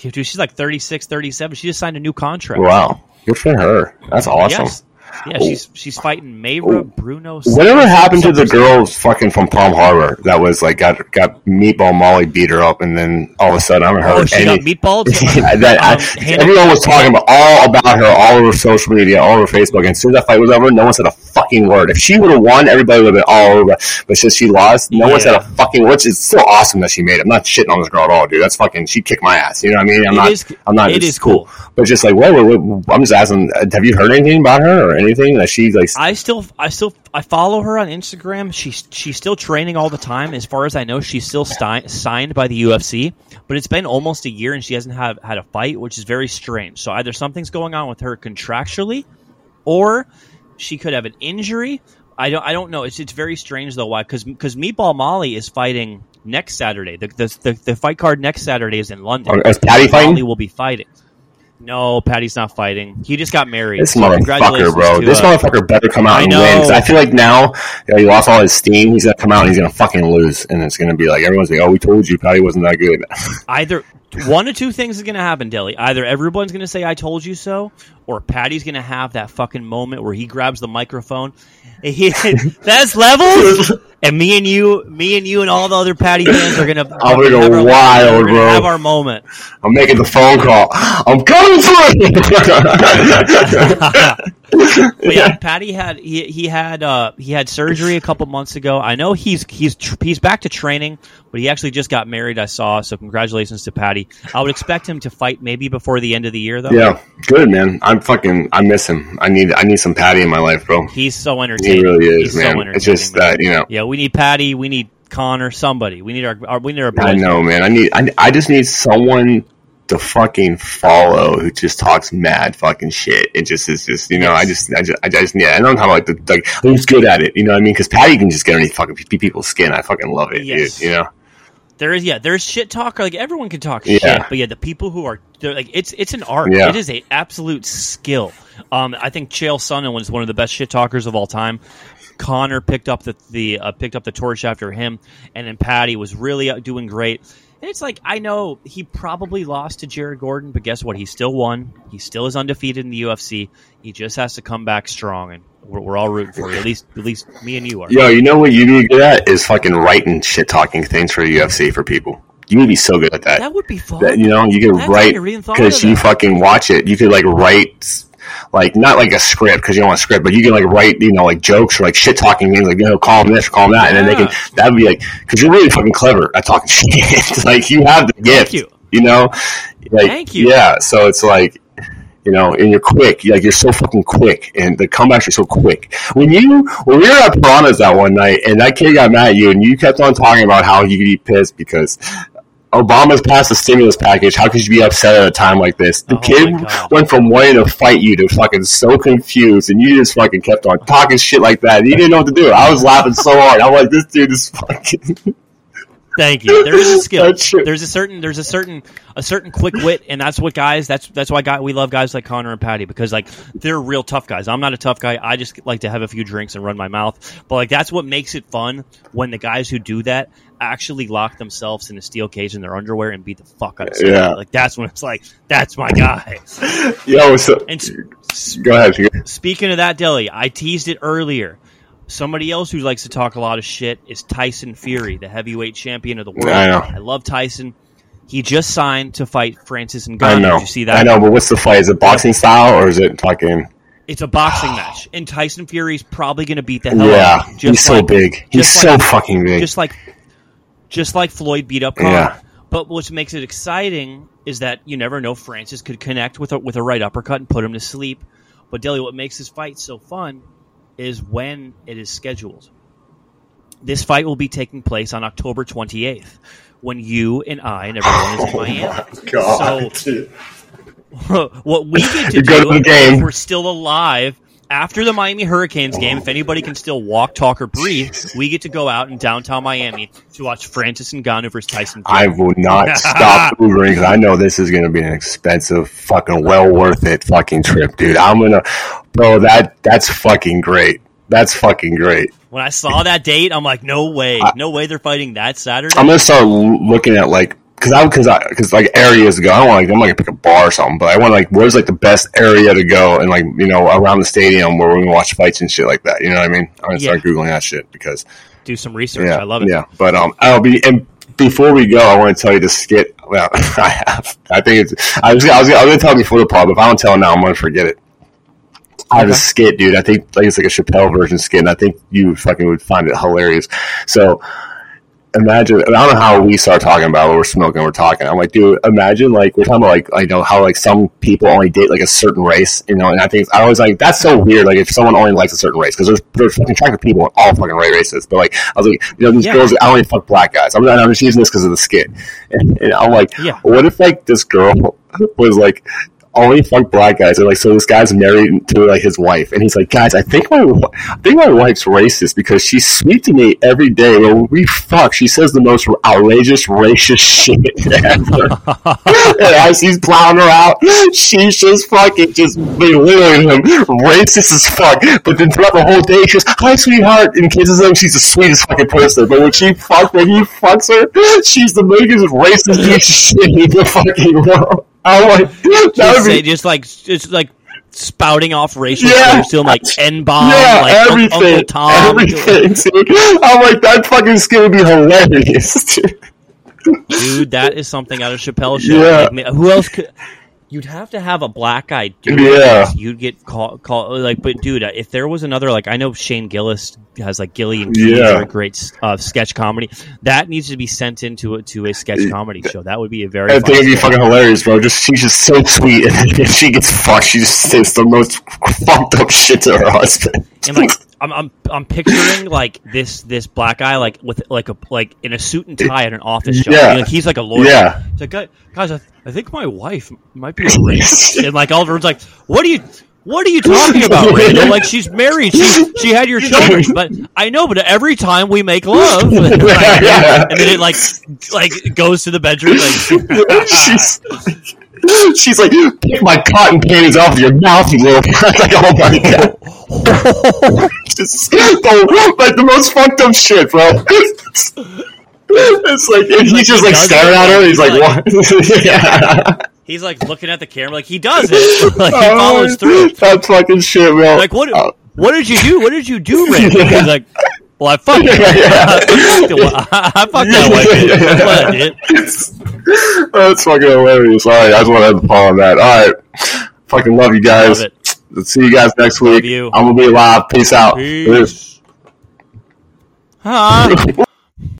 Dude, she's like 36, 37. She just signed a new contract. Wow, good for her. That's awesome. Yes. Yeah, she's she's fighting Mayra Bueno. Whatever happened to the girl fucking from Palm Harbor that was like got got Meatball Molly beat her up, and then all of a sudden I haven't heard Oh, she any. got meatballed. that, I- Um, Hannah- everyone was talking about all about her all over social media, all over Facebook. And as soon as that fight was over, no one said a fucking word. If she would have won, everybody would have been all over. But since she lost, no one said a fucking word. It's so awesome that she made it. I'm not shitting on this girl at all, dude. That's fucking. She kicked my ass. You know what I mean? I'm It not. is- I'm not. it's is cool. But just like, wait, wait, wait, I'm just asking. Have you heard anything about her or anything that she's like? I still, I still, I follow her on Instagram. She's she's still training all the time. As far as I know, she's still sti- signed by the UFC. But it's been almost a year and she hasn't have, had a fight, which is very strange. So either something's going on with her contractually, or she could have an injury. I don't, I don't know. It's it's very strange though. Why? Because because Meatball Molly is fighting next Saturday. The, the the the fight card next Saturday is in London. Oh, is Paddy fighting? Molly will be fighting. No, Paddy's not fighting. He just got married. This So motherfucker, bro. to, This uh, motherfucker better come out I and know. win. 'Cause I feel like now you know, he lost all his steam. He's gonna come out and he's gonna fucking lose, and it's gonna be like everyone's like, "Oh, we told you, Paddy wasn't that good." either one or two things is going to happen, Dilly. Either everyone's going to say "I told you so," or Paddy's going to have that fucking moment where he grabs the microphone. He, that's levels, and me and you, me and you, and all the other Paddy fans are going to. I'm gonna go wild, bro. Have our moment. I'm making the phone call. I'm coming through. But yeah, Paddy had he, he had uh, he had surgery a couple months ago. I know he's he's tr- he's back to training, but he actually just got married. I saw so congratulations to Paddy. I would expect him to fight maybe before the end of the year though. yeah, good man. I'm fucking. I miss him. I need. I need some Paddy in my life, bro. He's so entertaining. He really is, He's man. entertaining, it's just man. that you know. Yeah, we need Paddy. We need Conor. Somebody. We need our. our we need our. I know, man. I need. I, I just need someone to fucking follow who just talks mad fucking shit. It just is just you know. I just I just I just yeah. I don't know how like the like who's good at it. You know what I mean? Because Paddy can just get underneath fucking people's skin. I fucking love it, Yes. dude. You know. There is yeah, there's shit talk. Like everyone can talk Yeah. shit, but yeah, the people who are they're like it's it's an art. Yeah. It is a absolute skill. Um, I think Chael Sonnen was one of the best shit talkers of all time. Conor picked up the the uh, picked up the torch after him, and then Paddy was really uh, doing great. And it's like I know he probably lost to Jared Gordon, but guess what? He still won. He still is undefeated in the UFC. He just has to come back strong, and we're, we're all rooting for you. At least at least me and you are. Yo, you know what you'd be good at is fucking writing shit talking things for the UFC for people. You would be so good at that. That would be fun. That, you know, you could That's write how you even thought because you that. fucking watch it. You could like write, like not like a script because you don't want a script, but you can like write, you know, like jokes or like shit talking things, like you know, call them this, call them that, and then they can. That would be like because you're really fucking clever at talking shit. like you have the gift. you. You know, like, Thank you. Yeah, so it's like. You know, and you're quick. Like you're so fucking quick, and the comebacks are so quick. When you when we were at Piranhas that one night, and that kid got mad at you, and you kept on talking about how you could be pissed because Obama's passed the stimulus package. How could you be upset at a time like this? The Oh kid went from wanting to fight you to fucking so confused, and you just fucking kept on talking shit like that. And you didn't know what to do. I was laughing so hard. I'm like, this dude is fucking. Thank you. There is a skill. That's true. There's a certain there's a certain a certain quick wit, and that's what guys. That's that's why guy, we love guys like Conor and Paddy because like they're real tough guys. I'm not a tough guy. I just like to have a few drinks and run my mouth. But like that's what makes it fun when the guys who do that actually lock themselves in a steel cage in their underwear and beat the fuck out of somebody. Yeah. Like that's when it's like that's my guy. Yo, so And go ahead. Speaking of that, Dilly, I teased it earlier. Somebody else who likes to talk a lot of shit is Tyson Fury, the heavyweight champion of the world. I know. I love Tyson. He just signed to fight Francis Ngannou. I know. Did you see that? I know, but what's the fight? Is it boxing style or is it fucking? It's a boxing match, and Tyson Fury's probably going to beat the hell Yeah, out of him. he's so big. He's so like- fucking big. Just like, just like Floyd beat up Conor. Yeah. But what makes it exciting is that you never know Francis could connect with a, with a right uppercut and put him to sleep. But Dilly, what makes this fight so fun is when it is scheduled. This fight will be taking place on October 28th, when you and I and everyone is in oh Miami. God. So what we get to do to game. if we're still alive after the Miami Hurricanes game, if anybody can still walk, talk, or breathe, we get to go out in downtown Miami to watch Francis Ngannou versus Tyson. Fury. I will not stop Ubering because I know this is going to be an expensive, fucking well worth it fucking trip, dude. I'm gonna, bro. That that's fucking great. That's fucking great. When I saw that date, I'm like, no way, no way they're fighting that Saturday. I'm gonna start looking at like because I because I because like areas to go. I don't want like I'm not gonna pick a bar or something, but I want like where's like the best area to go and like you know around the stadium where we can watch fights and shit like that. You know what I mean? I'm gonna start googling that shit because Do some research. yeah, I love it. Yeah, but um, I'll be and before we go, I want to tell you the skit. Well, I have. I think it's. I was. I was. I was gonna tell you before the pod, but if I don't tell now, I'm gonna forget it. I have a skit, dude. I think like it's like a Chappelle version skit, and I think you fucking would find it hilarious. So imagine. I don't know how we start talking about it. We're smoking. We're talking. I'm like, dude. Imagine like we're talking about like I know how like some people only date like a certain race, you know. And I think I was like that's so weird. Like if someone only likes a certain race because there's there's fucking attractive people in all fucking white races. But like I was like, you know, these Yeah. girls. I only fuck black guys. I'm, I'm just using this because of the skit. And, and I'm like, Yeah. what if like this girl was like only fuck black guys. And like so this guy's married to like his wife. And he's like guys I think my I think my wife's racist because she's sweet to me every day. When we fuck. She says the most outrageous racist shit ever. And as he's plowing her out she's just fucking just belittling him. Racist as fuck. But then throughout the whole day she's hi sweetheart. And kisses him she's the sweetest fucking person. But when she fuck when he fucks her she's the biggest racist piece of shit in the fucking world I'm like that Just, would be just like just like spouting off racial Yeah. slurs like N bomb, yeah, like everything, Uncle Tom. everything, dude. I'm like, that fucking skit would be hilarious, dude. dude. That is something out of Chappelle's show. Yeah. Like, who else could? You'd have to have a black guy do Yeah. You'd get called, call, like, but dude, if there was another, like, I know Shane Gillis has like Gilly and Keeves Yeah. are a great uh, sketch comedy. That needs to be sent into a, to a sketch comedy show. That would be a very. I think it'd be fucking hilarious, bro. Just she's just so sweet, and if she gets fucked, she just says the most fucked up shit to her husband. and like I'm, I'm I'm picturing like this this black guy like with like a like in a suit and tie at an office job. Yeah. Like, he's like a lawyer. Yeah. It's like guys, I, I think my wife might be a racist. and like all everyone's like, what do you What are you talking about, Randall? Like she's married. She she had your children, but I know. But every time we make love, and then it like like goes to the bedroom. Like she's she's like, take my cotton panties off your mouth, you little. like, oh my god, just the, like the most fucked up shit, bro. It's like and he's Like, just like staring at her. like, He's like, he's what? yeah. He's like looking at the camera, like he does it. Like he follows oh, through. That's fucking shit, bro. Like what? Oh. What did you do? What did you do, Randall? He's like, well, I fucked. her. I fucked the- I fucked that white bitch. That's what I did. That's fucking hilarious. All right, I just want to follow on that. All right, fucking love you guys. Love. Let's see you guys next week. I'm gonna be live. Peace out. Peace. Huh?